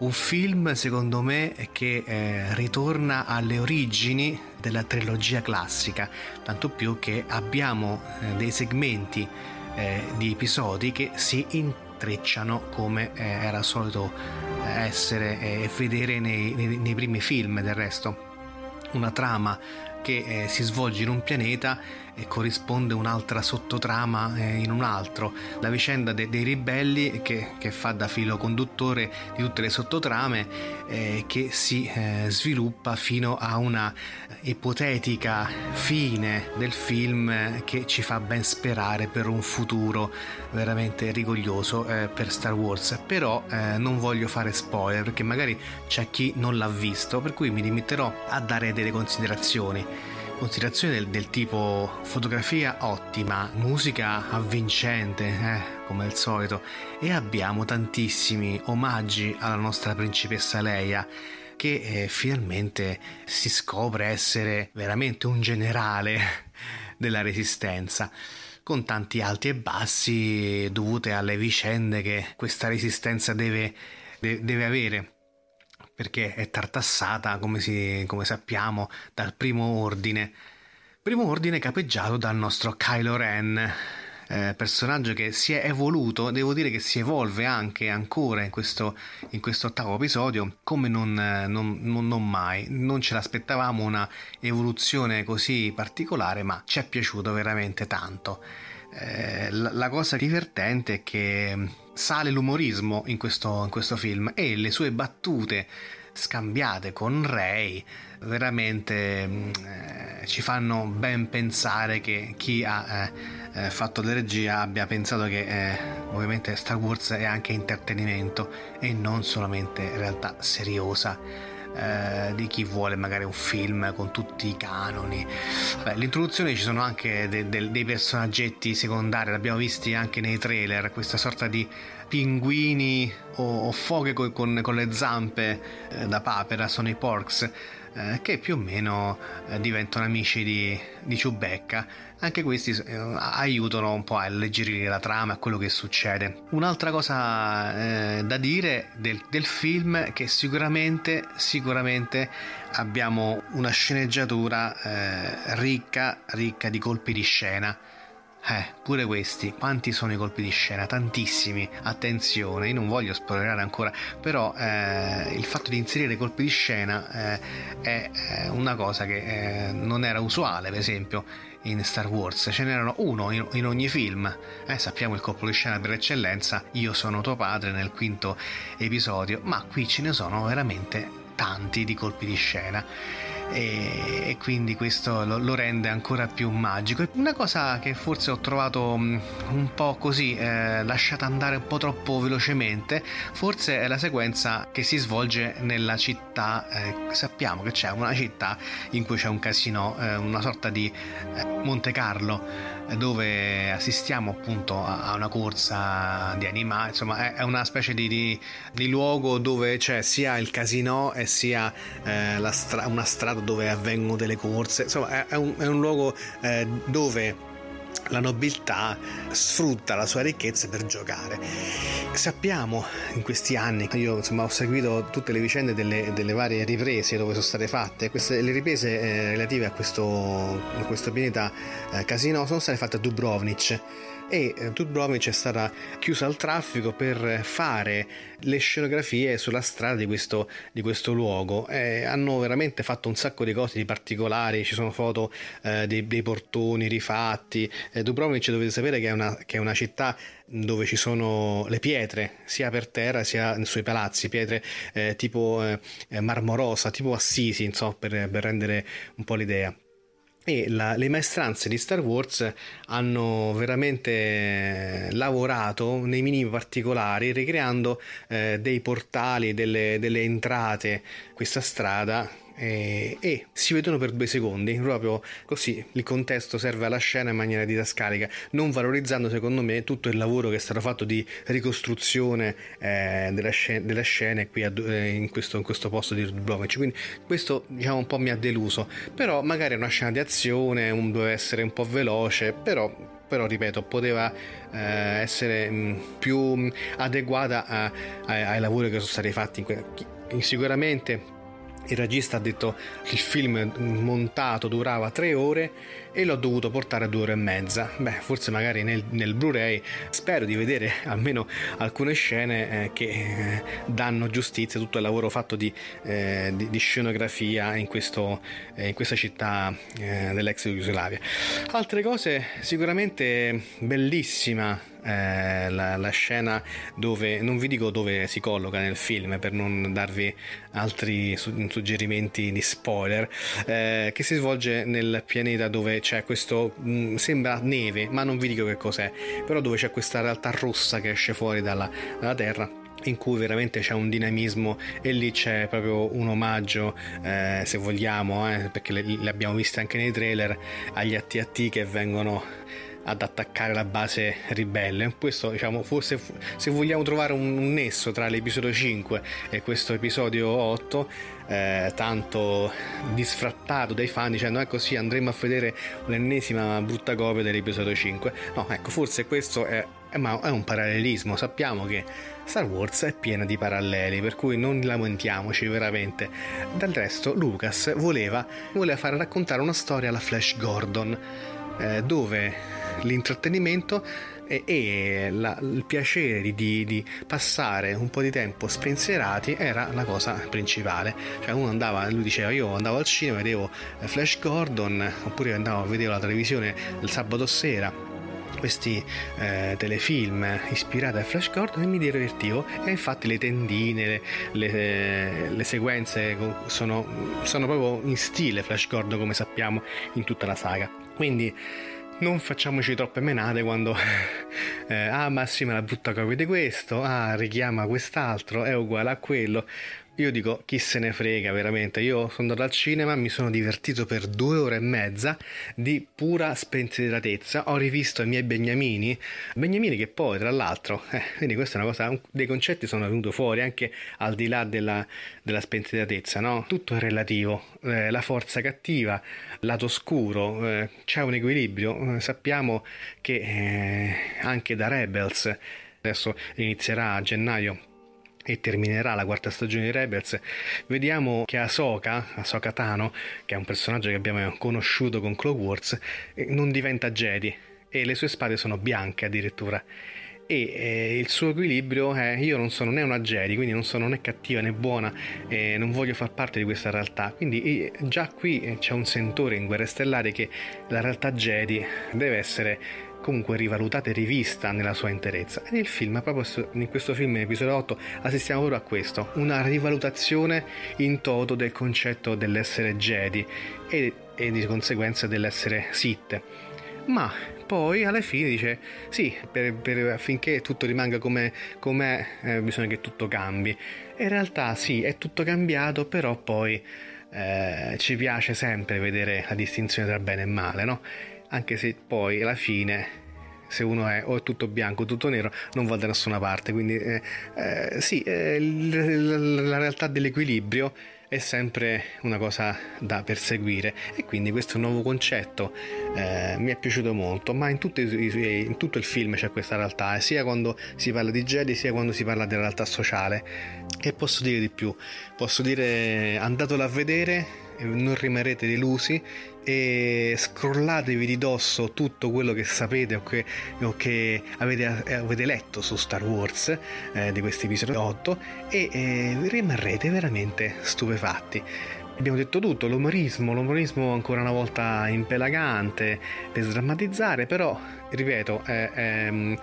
Un film, secondo me, che eh, ritorna alle origini della trilogia classica, tanto più che abbiamo eh, dei segmenti eh, di episodi che si intrecciano come eh, era solito eh, essere e vedere nei, nei, nei primi film del resto. Una trama che eh, si svolge in un pianeta e corrisponde un'altra sottotrama eh, in un altro. La vicenda de- dei ribelli che, che, fa da filo conduttore di tutte le sottotrame eh, che si eh, sviluppa fino a una ipotetica fine del film che ci fa ben sperare per un futuro veramente rigoglioso eh, per Star Wars. Però eh, non voglio fare spoiler perché magari c'è chi non l'ha visto, per cui mi limiterò a dare delle considerazioni considerazioni del, del, tipo fotografia ottima, musica avvincente, eh, come al solito, e abbiamo tantissimi omaggi alla nostra principessa Leia che eh, finalmente si scopre essere veramente un generale della resistenza con tanti alti e bassi dovute alle vicende che questa resistenza deve, de- deve avere perché è tartassata, come, si, come sappiamo, dal primo ordine. Primo ordine capeggiato dal nostro Kylo Ren, eh, personaggio che si è evoluto, devo dire che si evolve anche ancora in questo, in questo ottavo episodio, come non, non, non, non, mai. Non ce l'aspettavamo una evoluzione così particolare, ma ci è piaciuto veramente tanto. Eh, la, la, cosa divertente è che sale l'umorismo in questo, in questo film e le sue battute scambiate con Rey veramente mm, eh, ci fanno ben pensare che chi ha eh, eh, fatto la regia abbia pensato che eh, ovviamente Star Wars è anche intrattenimento e non solamente realtà seriosa eh, di chi vuole magari un film con tutti i canoni. Beh, l'introduzione ci sono anche de- de- dei personaggetti secondari, l'abbiamo visti anche nei trailer, questa sorta di pinguini o, o foghe con, con, con, le zampe eh, da papera, sono i porks. Eh, che più o meno eh, diventano amici di, di Ciubecca. Anche questi eh, aiutano un po' a alleggerire la trama e quello che succede. Un'altra cosa eh, da dire del, del film è che sicuramente, sicuramente abbiamo una sceneggiatura eh, ricca, ricca di colpi di scena eh, pure questi, quanti sono i colpi di scena? Tantissimi, attenzione, io non voglio spoilerare ancora, però eh, il fatto di inserire colpi di scena eh, è eh, una cosa che eh, non era usuale, per esempio, in Star Wars, ce n'erano uno in, in ogni film, eh, sappiamo il colpo di scena per eccellenza, io sono tuo padre nel quinto episodio, ma qui ce ne sono veramente tanti di colpi di scena e, e quindi questo lo, lo, rende ancora più magico. Una cosa che forse ho trovato mm, un po' così eh, lasciata andare un po' troppo velocemente, forse è la sequenza che si svolge nella città, eh, sappiamo che c'è una città in cui c'è un casino, eh, una sorta di eh, Monte Carlo dove assistiamo appunto a una corsa di animali, insomma è una specie di, di, di luogo dove c'è sia il casino e sia eh, stra- una strada dove avvengono delle corse, insomma è, è, un, è un, luogo eh, dove la nobiltà sfrutta la sua ricchezza per giocare. Sappiamo in questi anni, io insomma ho seguito tutte le vicende delle, delle varie riprese dove sono state fatte, queste, le riprese eh, relative a questo, a questo pianeta eh, casino sono state fatte a Dubrovnik e eh, Dubrovnik è stata chiusa al traffico per fare le scenografie sulla strada di questo, di questo luogo. Eh, hanno veramente fatto un sacco di cose di particolari, ci sono foto eh, dei, dei, portoni rifatti. Eh, Dubrovnik dovete sapere che è, una, che è una città dove ci sono le pietre sia per terra sia sui palazzi, pietre eh, tipo eh, marmorosa, tipo Assisi, insomma, per, per rendere un po' l'idea e la, le maestranze di Star Wars hanno veramente lavorato nei minimi particolari ricreando eh, dei portali, delle, delle entrate. Questa strada e, e, si vedono per due secondi, proprio così il contesto serve alla scena in maniera didascalica, non valorizzando secondo me tutto il lavoro che è stato fatto di ricostruzione eh, della, scena, della scena qui a, eh, in, questo, in, questo, posto di Dubrovnik. Quindi questo diciamo un po' mi ha deluso, però magari è una scena di azione, un, deve essere un po' veloce, però però ripeto poteva eh, essere mh, più mh, adeguata a, a, ai lavori che sono stati fatti que- sicuramente il regista ha detto che il film montato durava tre ore e l'ho dovuto portare a due ore e mezza. Beh, forse magari nel, nel Blu-ray spero di vedere almeno alcune scene eh, che eh, danno giustizia a tutto il lavoro fatto di, eh, di, di scenografia in, questo, eh, in, questa città eh, dell'ex Jugoslavia. Altre cose sicuramente bellissima eh, la, la, scena dove non vi dico dove si colloca nel film per non darvi altri su, suggerimenti di spoiler eh, che si svolge nel pianeta dove c'è questo mm, sembra neve ma non vi dico che cos'è però dove c'è questa realtà rossa che esce fuori dalla, dalla terra in cui veramente c'è un dinamismo e lì c'è proprio un omaggio eh, se vogliamo eh, perché le, le abbiamo viste anche nei trailer agli AT-AT che vengono ad attaccare la base ribelle. Questo, diciamo, forse se vogliamo trovare un, nesso tra l'episodio 5 e questo episodio 8, eh, tanto disfrattato dai fan dicendo ecco sì andremo a vedere l'ennesima brutta copia dell'episodio 5 no ecco forse questo è, è, è un parallelismo. Sappiamo che Star Wars è piena di paralleli per cui non lamentiamoci veramente. Del resto Lucas voleva, voleva far raccontare una storia alla Flash Gordon eh, dove l'intrattenimento e, e la, il piacere di, di, passare un po' di tempo spensierati era la cosa principale. Cioè uno andava, lui diceva io andavo al cinema, vedevo Flash Gordon, oppure andavo a vedere la televisione il sabato sera questi eh, telefilm ispirati a Flash Gordon e mi divertivo e infatti le tendine, le, le, le sequenze sono, sono proprio in stile Flash Gordon come sappiamo in tutta la saga. Quindi non facciamoci troppe menate quando eh, ah ma sì ma la brutta copia di questo ah richiama quest'altro è uguale a quello io dico chi se ne frega veramente. Io sono andato al cinema, mi sono divertito per due ore e mezza di pura spensieratezza. Ho rivisto i miei beniamini, beniamini che poi tra l'altro, eh, quindi questa è una cosa, dei concetti sono venuti fuori anche al di là della, della spensieratezza, no? Tutto è relativo. Eh, la forza cattiva, lato scuro, eh, c'è un equilibrio. Eh, sappiamo che eh, anche da Rebels adesso inizierà a gennaio e terminerà la quarta stagione di Rebels, vediamo che Ahsoka, Ahsoka Tano, che è un personaggio che abbiamo conosciuto con Clone Wars, eh, non diventa Jedi e le sue spade sono bianche addirittura. E eh, il suo equilibrio è io non sono né una Jedi, quindi non sono né cattiva né buona, e non voglio far parte di questa realtà. Quindi eh, già qui eh, c'è un sentore in Guerre Stellari che la realtà Jedi deve essere comunque rivalutata e rivista nella sua interezza. E nel film, proprio in questo film, in episodio 8, assistiamo proprio a questo, una rivalutazione in toto del concetto dell'essere Jedi e, e di conseguenza dell'essere Sith. Ma poi alla fine dice sì, per, per, affinché tutto rimanga come è, eh, bisogna che tutto cambi. E in realtà sì, è tutto cambiato, però poi eh, ci piace sempre vedere la distinzione tra bene e male, no? Anche se poi alla fine se uno è o è tutto bianco o tutto nero non va da nessuna parte. Quindi eh, eh, sì eh, la, realtà dell'equilibrio è sempre una cosa da perseguire. E quindi questo nuovo concetto eh, mi è piaciuto molto. Ma in, i, in, tutto il film c'è questa realtà sia quando si parla di Jedi sia quando si parla della realtà sociale. E posso dire di più. Posso dire andatelo a vedere non rimarrete delusi e scrollatevi di dosso tutto quello che sapete o che, o che avete, eh, avete, letto su Star Wars eh, di questi episodi 8 e eh, rimarrete veramente stupefatti. Abbiamo detto tutto, l'umorismo, l'umorismo ancora una volta impelagante per sdrammatizzare, però, ripeto, eh, ehm,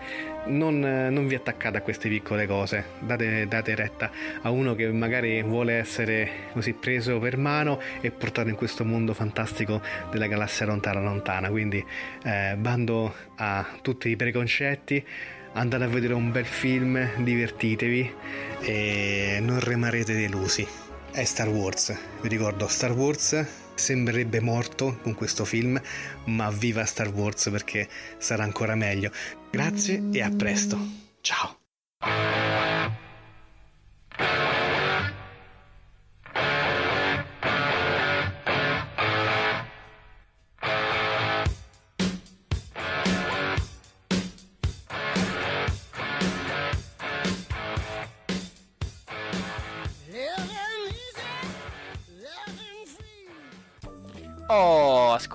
non, non, vi attaccate a queste piccole cose, date, date, retta a uno che magari vuole essere così preso per mano e portato in questo mondo fantastico della galassia lontana lontana, quindi eh, bando a tutti i preconcetti andate a vedere un bel film, divertitevi e non rimarrete delusi. È Star Wars. Vi ricordo, Star Wars sembrerebbe morto con questo film, ma viva Star Wars perché sarà ancora meglio. Grazie e a presto. Ciao.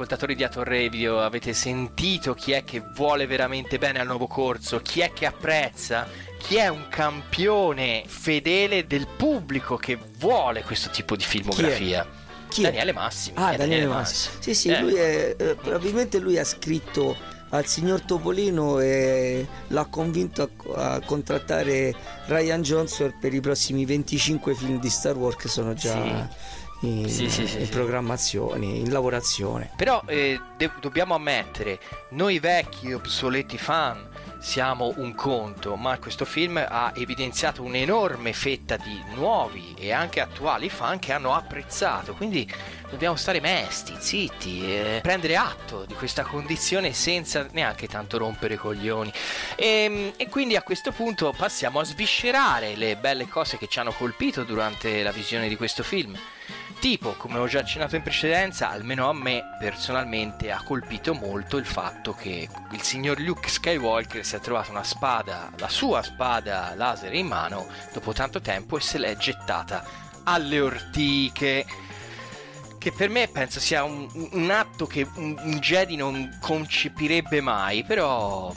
Ascoltatori di Ator Radio, avete sentito chi è che vuole veramente bene al nuovo corso? Chi è che apprezza? Chi è un campione fedele del pubblico che vuole questo tipo di filmografia? Chi Daniele Massimi. Ah, Daniele, Daniele Massimi. Massimi. Sì, sì, eh. lui è, eh, probabilmente lui ha scritto al signor Topolino e l'ha convinto a, a, contrattare Ryan Johnson per i prossimi 25 film di Star Wars che sono già... Sì in, sì, sì, sì, in programmazione, in lavorazione. Però eh, de- dobbiamo ammettere, noi vecchi obsoleti fan siamo un conto, ma questo film ha evidenziato un'enorme fetta di nuovi e anche attuali fan che hanno apprezzato, quindi dobbiamo stare mesti, zitti, e prendere atto di questa condizione senza neanche tanto rompere coglioni. E, ehm, e quindi a questo punto passiamo a sviscerare le belle cose che ci hanno colpito durante la visione di questo film. Tipo, come ho già accennato in precedenza, almeno a me personalmente ha colpito molto il fatto che il signor Luke Skywalker si è trovato una spada, la sua spada laser in mano, dopo tanto tempo e se l'è gettata alle ortiche. Che per me penso sia un, un atto che un, un Jedi non concepirebbe mai, però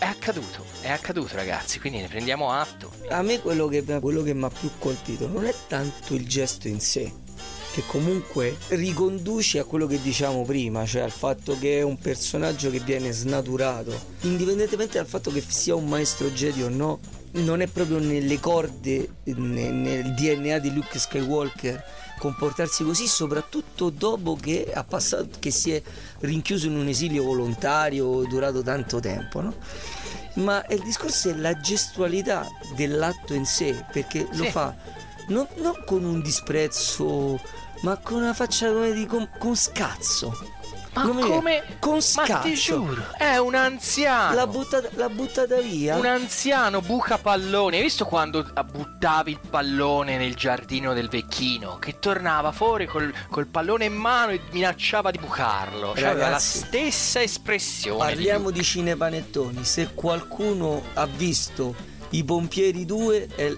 è accaduto, è accaduto ragazzi, quindi ne prendiamo atto. A me quello che, quello che mi ha più colpito non è tanto il gesto in sé, che comunque riconduce a quello che diciamo prima, cioè al fatto che è un personaggio che viene snaturato, indipendentemente dal fatto che sia un maestro Jedi o no, non è proprio nelle corde, nel DNA di Luke Skywalker comportarsi così, soprattutto dopo che, ha passato, che si è rinchiuso in un esilio volontario durato tanto tempo, no? Ma il discorso è la gestualità dell'atto in sé, perché lo fa non, non con un disprezzo, ma con una faccia come di con, con scazzo. Ma Come come? Con scazzo. Ma ti giuro, è un anziano. L'ha buttata, l'ha buttata via. Un anziano buca palloni. Hai visto quando buttavi il pallone nel giardino del vecchino? Che tornava fuori col, col pallone in mano e minacciava di bucarlo. Cioè, aveva la stessa espressione. Parliamo di cinepanettoni. Se qualcuno ha visto i Pompieri 2, eh,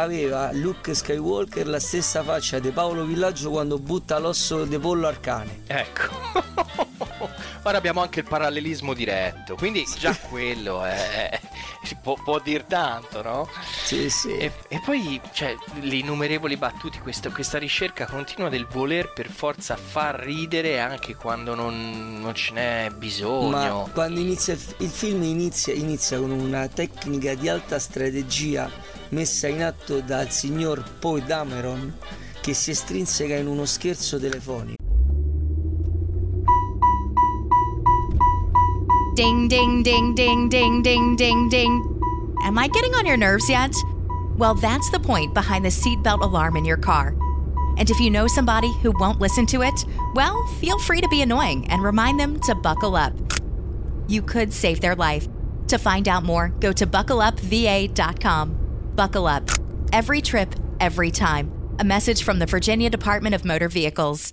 aveva Luke Skywalker la stessa faccia di Paolo Villaggio quando butta l'osso di pollo al cane. Ecco. Ora abbiamo anche il parallelismo diretto, quindi già quello è, può, può dir tanto, no? Sì, sì. E, e poi, cioè, le innumerevoli battute, questa, questa ricerca continua del voler per forza far ridere anche quando non, non ce n'è bisogno. Ma quando inizia il, il film inizia, inizia con una tecnica di alta strategia messa in atto dal signor Poe Dameron che si estrinseca in uno scherzo telefonico. Ding, ding, ding, ding, ding, ding, ding, ding. Am I getting on your nerves yet? Well, that's the point behind the seatbelt alarm in your car. And if you know somebody who won't listen to it, well, feel free to be annoying and remind them to buckle up. You could save their life. To find out more, go to buckleupva.com. Buckle up. Every trip, every time. A message from the Virginia Department of Motor Vehicles.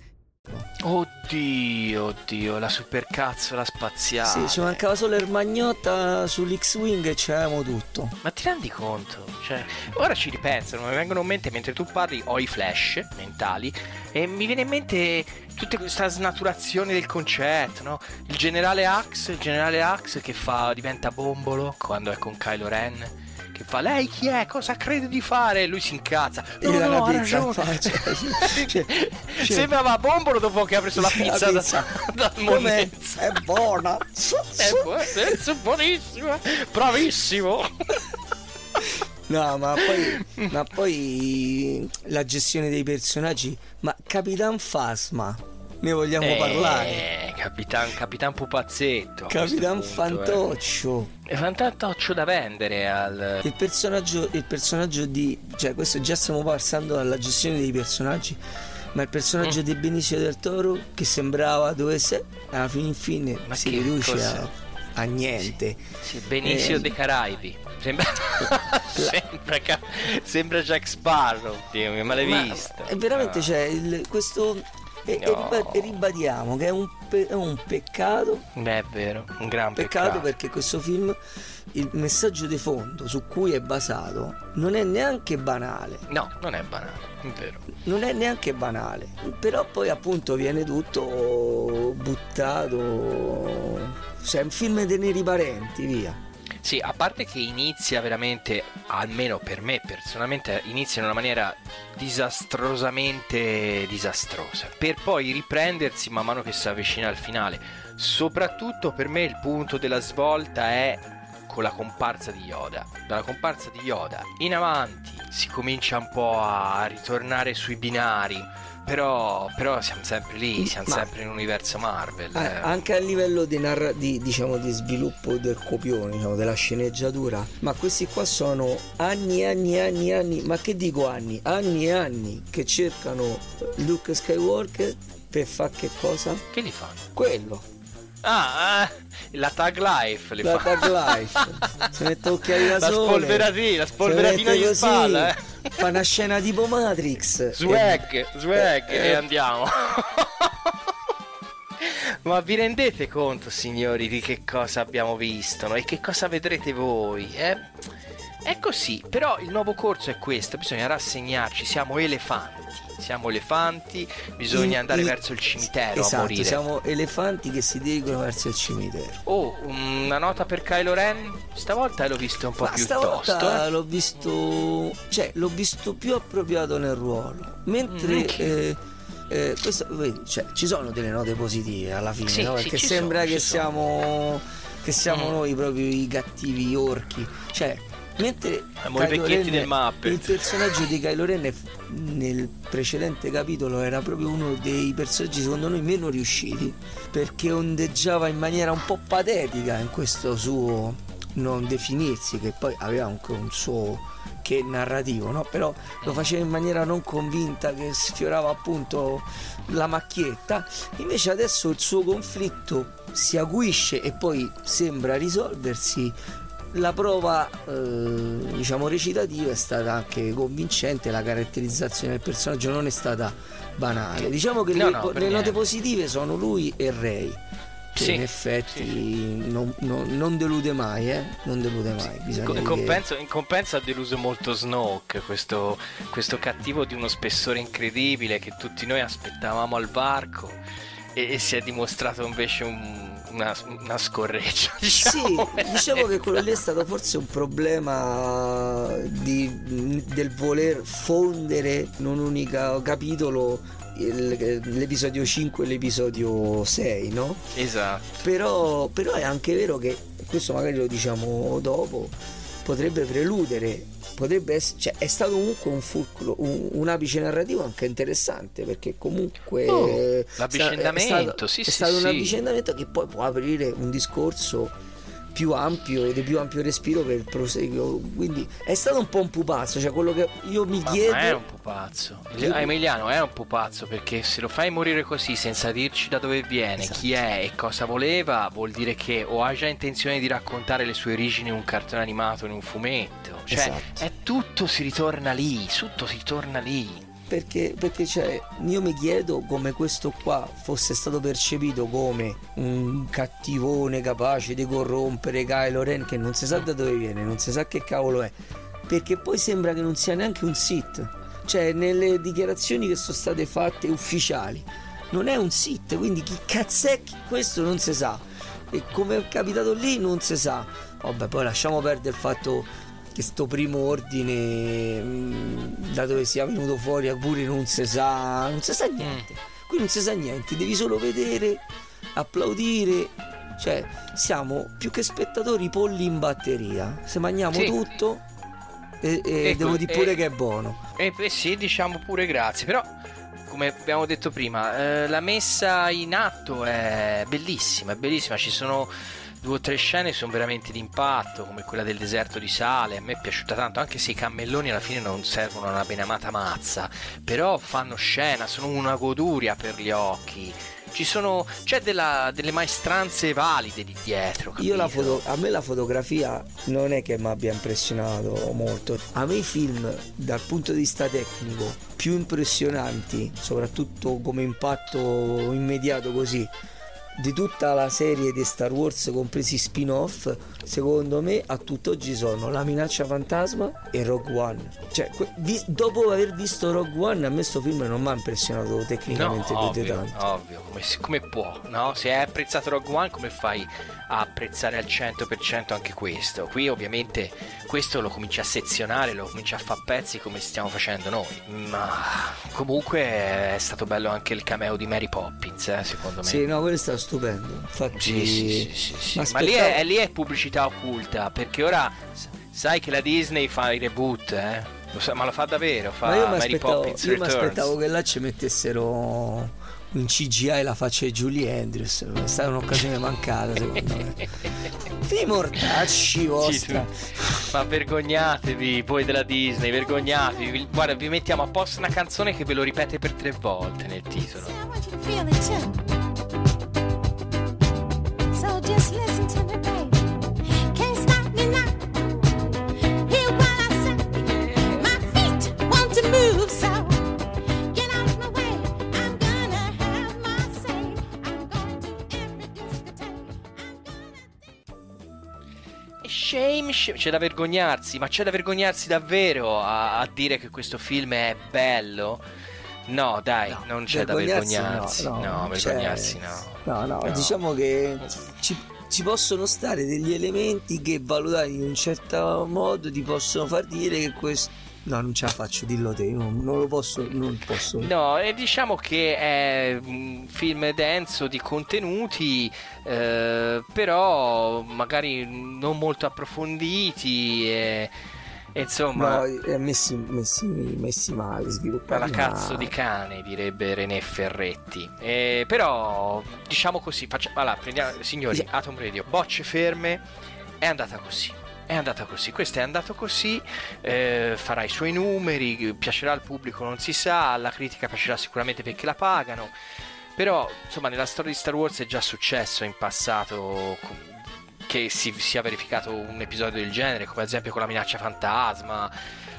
Oddio, oddio, la supercazzola spaziale. Sì, ci mancava solo il magnotta sull'X-Wing e c'avevamo tutto. Ma ti rendi conto? Cioè, ora ci ripenso, mi vengono in mente mentre tu parli, ho i flash mentali e mi viene in mente tutta questa snaturazione del concetto, no? Il generale Axe, il generale Axe che fa, diventa bombolo quando è con Kylo Ren. Che fa, lei chi è? Cosa crede di fare? E lui si incazza. E No, dà no, ha pizza in faccia. Cioè, cioè, Sembrava bombolo dopo che ha preso la La pizza, pizza. da, da? Monnezza. È buona. È bu- è buonissimo, bravissimo. No, ma poi, ma poi la gestione dei personaggi. Ma Capitan Fasma, ne vogliamo Eh, parlare? Capitan, Capitan Pupazzetto. Capitan punto, eh. Fantoccio. È fantoccio da vendere al. Il personaggio, il personaggio di. cioè, questo già stiamo passando alla gestione dei personaggi. Ma il personaggio Mm. di Benicio del Toro che sembrava dovesse. Alla fine in fine Ma si riduce a, a niente. Sì, Benicio Eh, dei Caraibi. Sembra, sembra, sembra Jack Sparrow. Dio mio, ma l'hai Ma vista? è veramente Ah. c'è il- questo. E, No. e ribadiamo che è un, pe- è un peccato Beh, è vero, un gran Peccato peccato. perché questo film, il messaggio di fondo su cui è basato, non è neanche banale. No, non è banale, è vero. Non è neanche banale. Però poi appunto viene tutto buttato. Cioè, è un film dei neri parenti, via. Sì, a parte che inizia veramente, almeno per me personalmente, inizia in una maniera disastrosamente disastrosa, per poi riprendersi man mano che si avvicina al finale. Soprattutto per me il punto della svolta è con la comparsa di Yoda. Dalla comparsa di Yoda in avanti si comincia un po' a ritornare sui binari. Però, però siamo sempre lì, siamo Ma- sempre in universo Marvel. Eh, eh. anche a livello di, narra- di, diciamo, di sviluppo del copione, diciamo, della sceneggiatura. Ma questi qua sono anni e anni e anni e anni, ma che dico anni? Anni e anni che cercano Luke Skywalker per fare che cosa? Che li fanno? Quello. Ah, eh, la tag life li La fa. tag life. si mette occhiali da La sole. spolveratina, la spolveratina di spalla, eh. Fa una scena tipo Matrix. Swag, swag Eh, e eh. andiamo. Ma vi rendete conto, signori, di che cosa abbiamo visto no? e che cosa vedrete voi? È, è così, però il nuovo corso è questo, bisogna rassegnarci, siamo elefanti, siamo elefanti, bisogna In- andare in- verso il cimitero a Esatto, morire. siamo elefanti che si dirigono verso il cimitero. Oh, una nota per Kylo Ren, stavolta l'ho visto un po' Ma più tosto. eh. l'ho visto, cioè l'ho visto più appropriato nel ruolo. Mentre Mm, eh, eh, questo, cioè, ci sono delle note positive alla fine, Sì, no? sì, Perché ci sembra sono, che siamo che siamo Mm. noi proprio i cattivi orchi. Cioè, mentre Muppet. il personaggio di Kylo Ren nel precedente capitolo era proprio uno dei personaggi secondo noi meno riusciti perché ondeggiava in maniera un po' patetica in questo suo non definirsi che poi aveva anche un suo che narrativo, no? però lo faceva in maniera non convinta che sfiorava appunto la macchietta invece adesso il suo conflitto si acuisce e poi sembra risolversi la prova eh, diciamo recitativa è stata anche convincente la caratterizzazione del personaggio non è stata banale. Diciamo che No, le, no, le note positive sono lui e Ray che Sì, in effetti Non, non- non delude mai eh? non delude mai In compenso, in compenso ha deluso molto Snoke, questo, questo cattivo di uno spessore incredibile che tutti noi aspettavamo al varco e, e si è dimostrato invece un- una, una scorreggia. Diciamo. Sì, diciamo che quello lì è stato forse un problema di- del voler fondere in un unico capitolo l'episodio 5 e l'episodio 6, no? Esatto. Però, però è anche vero che, questo magari lo diciamo dopo, potrebbe preludere, potrebbe essere, cioè è stato comunque un fulcro, un, un apice narrativo anche interessante perché comunque Oh, l'avvicendamento, è stato, sì, è sì, stato un sì. avvicendamento che poi può aprire un discorso più ampio e di più ampio respiro per il proseguo quindi è stato un po' un pupazzo cioè quello che io mi Ma chiedo è un pupazzo. Io- Ah, Emiliano è un pupazzo perché se lo fai morire così senza dirci da dove viene, Esatto. chi è e cosa voleva, vuol dire che o ha già intenzione di raccontare le sue origini in un cartone animato, in un fumetto. Cioè, Esatto. è tutto si ritorna lì, tutto si torna lì. Perché, perché cioè, io mi chiedo come questo qua fosse stato percepito come un cattivone capace di corrompere Kylo Ren che non si sa da dove viene, non si sa che cavolo è, perché poi sembra che non sia neanche un Sith, cioè nelle dichiarazioni che sono state fatte ufficiali, non è un Sith, quindi chi cazzo è questo non si sa, e come è capitato lì non si sa, vabbè poi lasciamo perdere il fatto che sto primo ordine mh, da dove sia venuto fuori pure non si sa non si sa niente. Qui non si sa niente devi solo vedere applaudire. Cioè siamo più che spettatori polli in batteria. Se mangiamo Sì. tutto e, e Ecco, devo dire pure e- che è buono. E eh, sì, diciamo pure grazie, però come abbiamo detto prima, eh, la messa in atto è bellissima, è bellissima, ci sono due o tre scene sono veramente d'impatto, come quella del deserto di sale, a me è piaciuta tanto, anche se i cammelloni alla fine non servono a una benamata mazza, però fanno scena, sono una goduria per gli occhi. Ci sono, c'è della- delle maestranze valide lì dietro. Io la capito? foto- a me la fotografia non è che mi abbia impressionato molto. A me i film dal punto di vista tecnico più impressionanti, soprattutto come impatto immediato così, di tutta la serie di Star Wars, compresi spin-off, secondo me a tutt'oggi sono La minaccia fantasma e Rogue One. Cioè, vi- dopo aver visto Rogue One, a me sto film non mi ha impressionato tecnicamente No, più di ovvio, tanto. ovvio, come, come può, no? Se hai apprezzato Rogue One, come fai a apprezzare al 100% anche questo? Qui ovviamente questo lo cominci a sezionare, lo cominci a fare pezzi come stiamo facendo noi, ma comunque è stato bello anche il cameo di Mary Poppins, eh, secondo me. Sì, no, quello è stato stupendo. Infatti, Sì, sì, sì, sì, sì. mi Ma lì è, lì è pubblicità occulta, perché ora sai che la Disney fa i reboot, eh? Ma lo fa davvero, fa Ma io mi Mary Poppins io mi aspettavo che là ci mettessero in CGI la faccia di Julie Andrews. È stata un'occasione mancata, secondo me. Dei mortacci vostra. Ma vergognatevi voi della Disney, vergognatevi. Vi- Guarda, vi mettiamo apposta una canzone che ve lo ripete per tre volte nel titolo. So just listen to me, Shame, shame, c'è da vergognarsi, ma c'è da vergognarsi davvero a, a dire che questo film è bello? No, dai, non c'è da vergognarsi. no, No, cioè, vergognarsi no. No, no, No. diciamo che ci, ci possono stare degli elementi che valutati in un certo modo ti possono far dire che questo No, non ce la faccio, dillo te, non, non lo posso, non posso. No, e diciamo che è un film denso di contenuti, eh, però magari non molto approfonditi e, e insomma... No, è messi, messi, messi male, sviluppati alla cazzo male. di cane, direbbe René Ferretti. Eh, però, diciamo così, faccia- allora, prendiamo, signori, Atom Radio, bocce ferme, è andata così. È andata così, questo è andato così, eh, farà i suoi numeri, piacerà al pubblico, non si sa, alla critica piacerà sicuramente perché la pagano, però insomma nella storia di Star Wars è già successo in passato che si sia verificato un episodio del genere, come ad esempio con la minaccia fantasma.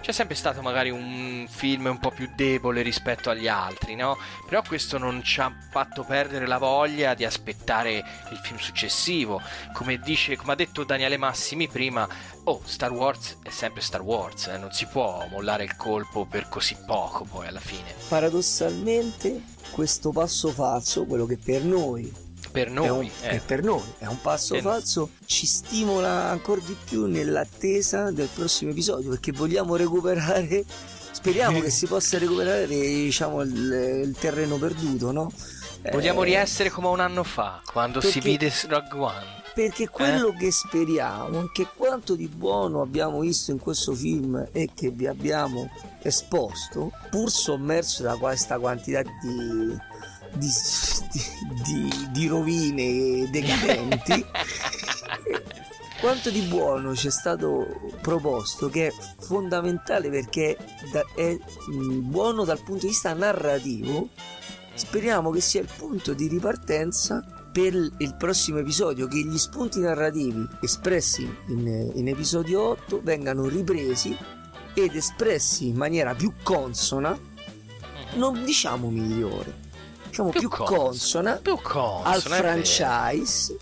C'è sempre stato magari un film un po' più debole rispetto agli altri, no? Però questo non ci ha fatto perdere la voglia di aspettare il film successivo. Come dice, come ha detto Daniele Massimi prima, oh, Star Wars è sempre Star Wars, eh, non si può mollare il colpo per così poco poi alla fine. Paradossalmente, questo passo falso, quello che per noi Per è noi, un, eh. che per noi è un passo Eh. falso, ci stimola ancora di più nell'attesa del prossimo episodio perché vogliamo recuperare. Speriamo che si possa recuperare diciamo, il, il terreno perduto, no? Vogliamo Eh, riessere come un anno fa, quando si perché- vide Rogue One. Perché quello che speriamo è che quanto di buono abbiamo visto in questo film e che vi abbiamo esposto, pur sommerso da questa quantità di, di, di- di- rovine decadenti, quanto di buono ci è stato proposto che è fondamentale perché è mh, buono dal punto di vista narrativo. Speriamo che sia il punto di ripartenza per il prossimo episodio che gli spunti narrativi espressi in, in episodio 8 vengano ripresi ed espressi in maniera più consona non diciamo migliore diciamo più, consona, più consona, al franchise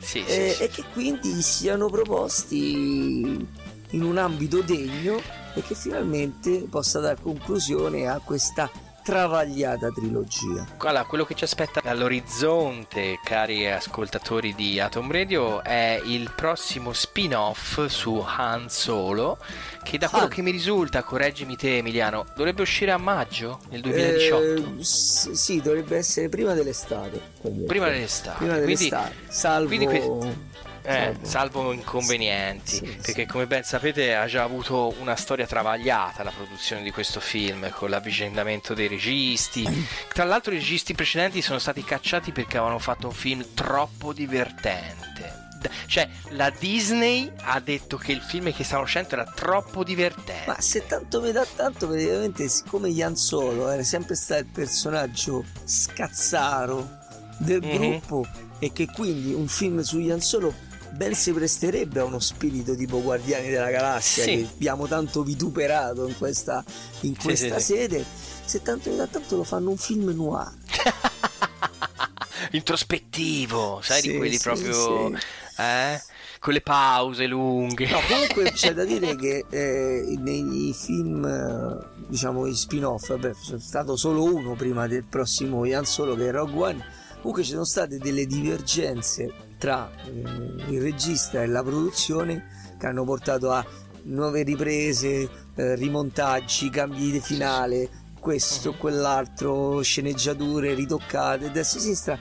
Sì, eh, sì. e che quindi siano proposti in un ambito degno e che finalmente possa dar conclusione a questa travagliata trilogia. Allora, quello che ci aspetta all'orizzonte, cari ascoltatori di Atom Radio, è il prossimo spin-off su Han Solo, che da quello Han. che mi risulta, correggimi te Emiliano, dovrebbe uscire a maggio del 2018. Eh, sì, dovrebbe essere prima dell'estate. Prima dell'estate. Prima Quindi- dell'estate. Salvo... quindi que- Eh, salvo- inconvenienti, Sì, sì, perché come ben sapete ha già avuto una storia travagliata la produzione di questo film con l'avvicendamento dei registi. Tra l'altro i registi precedenti sono stati cacciati perché avevano fatto un film troppo divertente. Cioè, la Disney ha detto che il film che stavano facendo era troppo divertente. Ma se tanto mi dà tanto, praticamente, siccome Ian Solo era sempre stato il personaggio scazzaro del Mhm. gruppo e che quindi un film su Ian Solo ben si presterebbe a uno spirito tipo Guardiani della Galassia Sì. che abbiamo tanto vituperato in questa, in Sì, questa sì, sì. sede. Se tanto dà tanto lo fanno un film noir. Introspettivo, sai Sì, di quelli sì, proprio... sì. Eh? Con le pause lunghe. No, comunque c'è da dire che eh, nei film, eh, diciamo, in spin-off, vabbè, c'è stato solo uno prima del prossimo Ian Solo che è Rogue One. Comunque ci sono state delle divergenze tra eh, il regista e la produzione che hanno portato a nuove riprese, eh, rimontaggi, cambi di finale, questo, quell'altro, sceneggiature ritoccate, destra e sinistra.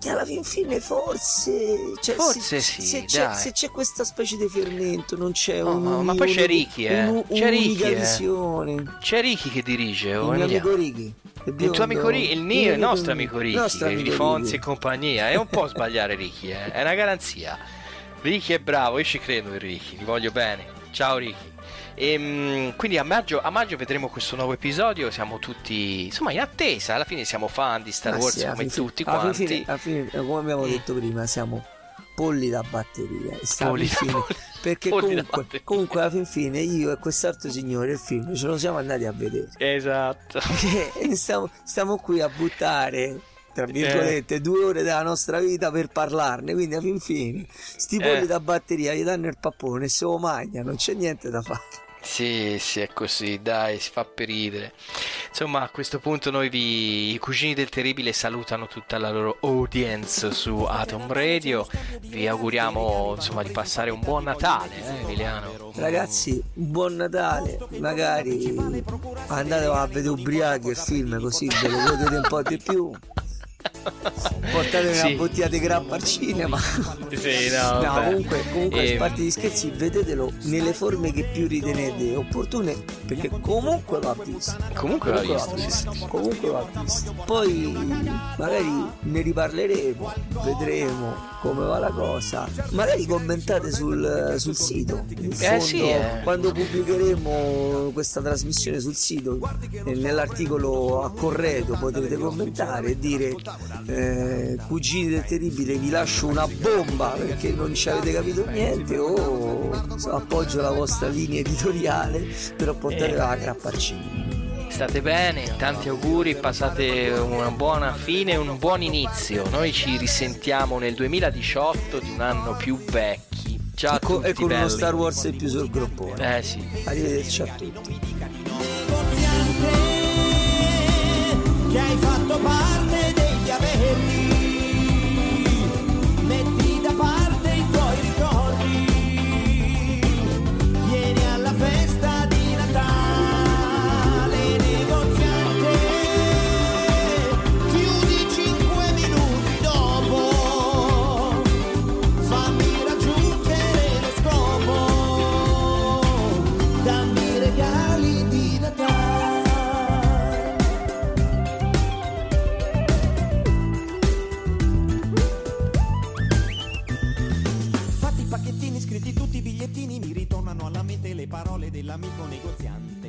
Che alla fin fine forse, cioè, Forse se, sì, se c'è, se c'è questa specie di fermento, non c'è Oh, un, ma poi c'è Ricky, eh. un- C'è Ricky, eh. visione. C'è Ricky che dirige, Il mio amico Ricky. Il tuo amico Ricky, il mio, il nostro amico Ricky, nostro amico di Fonzi e compagnia. È un po' sbagliare Ricky, eh. è una garanzia. Ricky è bravo, io ci credo in Ricky, gli voglio bene. Ciao Ricky. Ehm, quindi a maggio, a maggio vedremo questo nuovo episodio, siamo tutti insomma in attesa, alla fine siamo fan di Star Ah, Wars sì, come tutti alla fin quanti. fine- alla fine, come abbiamo detto prima, siamo polli da batteria. E sta Polli alla da- fin fine- polli- perché polli comunque, comunque alla fin fine io e quest'altro signore il film ce lo siamo andati a vedere. Esatto. E stiamo, stiamo qui a buttare tra Eh. virgolette due ore della nostra vita per parlarne quindi alla fin fine sti polli Eh. da batteria gli danno il pappone se lo mangia non c'è niente da fare Sì, sì, è così, dai, si fa per ridere. Insomma, a questo punto noi vi, i cugini del terribile salutano tutta la loro audience su Atom Radio. Vi auguriamo, insomma, di passare un buon Natale, eh, Emiliano. Ragazzi, buon Natale, magari andate a vedere ubriachi il film così ve lo godete un po' di più. Portate Sì. una bottiglia di grappa al cinema. Sì, no, No, comunque, comunque Ehm, a parte gli scherzi, vedetelo nelle forme che più ritenete opportune, perché comunque va visto. Comunque va visto, sì, sì, sì. Comunque va visto. Poi magari ne riparleremo, vedremo come va la cosa. Magari commentate sul, sul sito. In Eh, fondo, sì, eh. quando pubblicheremo questa trasmissione sul sito, nell'articolo a corredo potrete commentare e dire eh, cugini del terribile vi lascio una bomba perché non ci avete capito niente o appoggio la vostra linea editoriale però portare Eh. la grappa al cinema. State bene, tanti auguri, passate una buona fine e un buon inizio. Noi ci risentiamo nel 2018 di un anno più vecchi. Ciao a e con, tutti e con uno belli. Star Wars più sul groppone. Eh sì. Arrivederci a tutti. Che hai le parole dell'amico negoziante.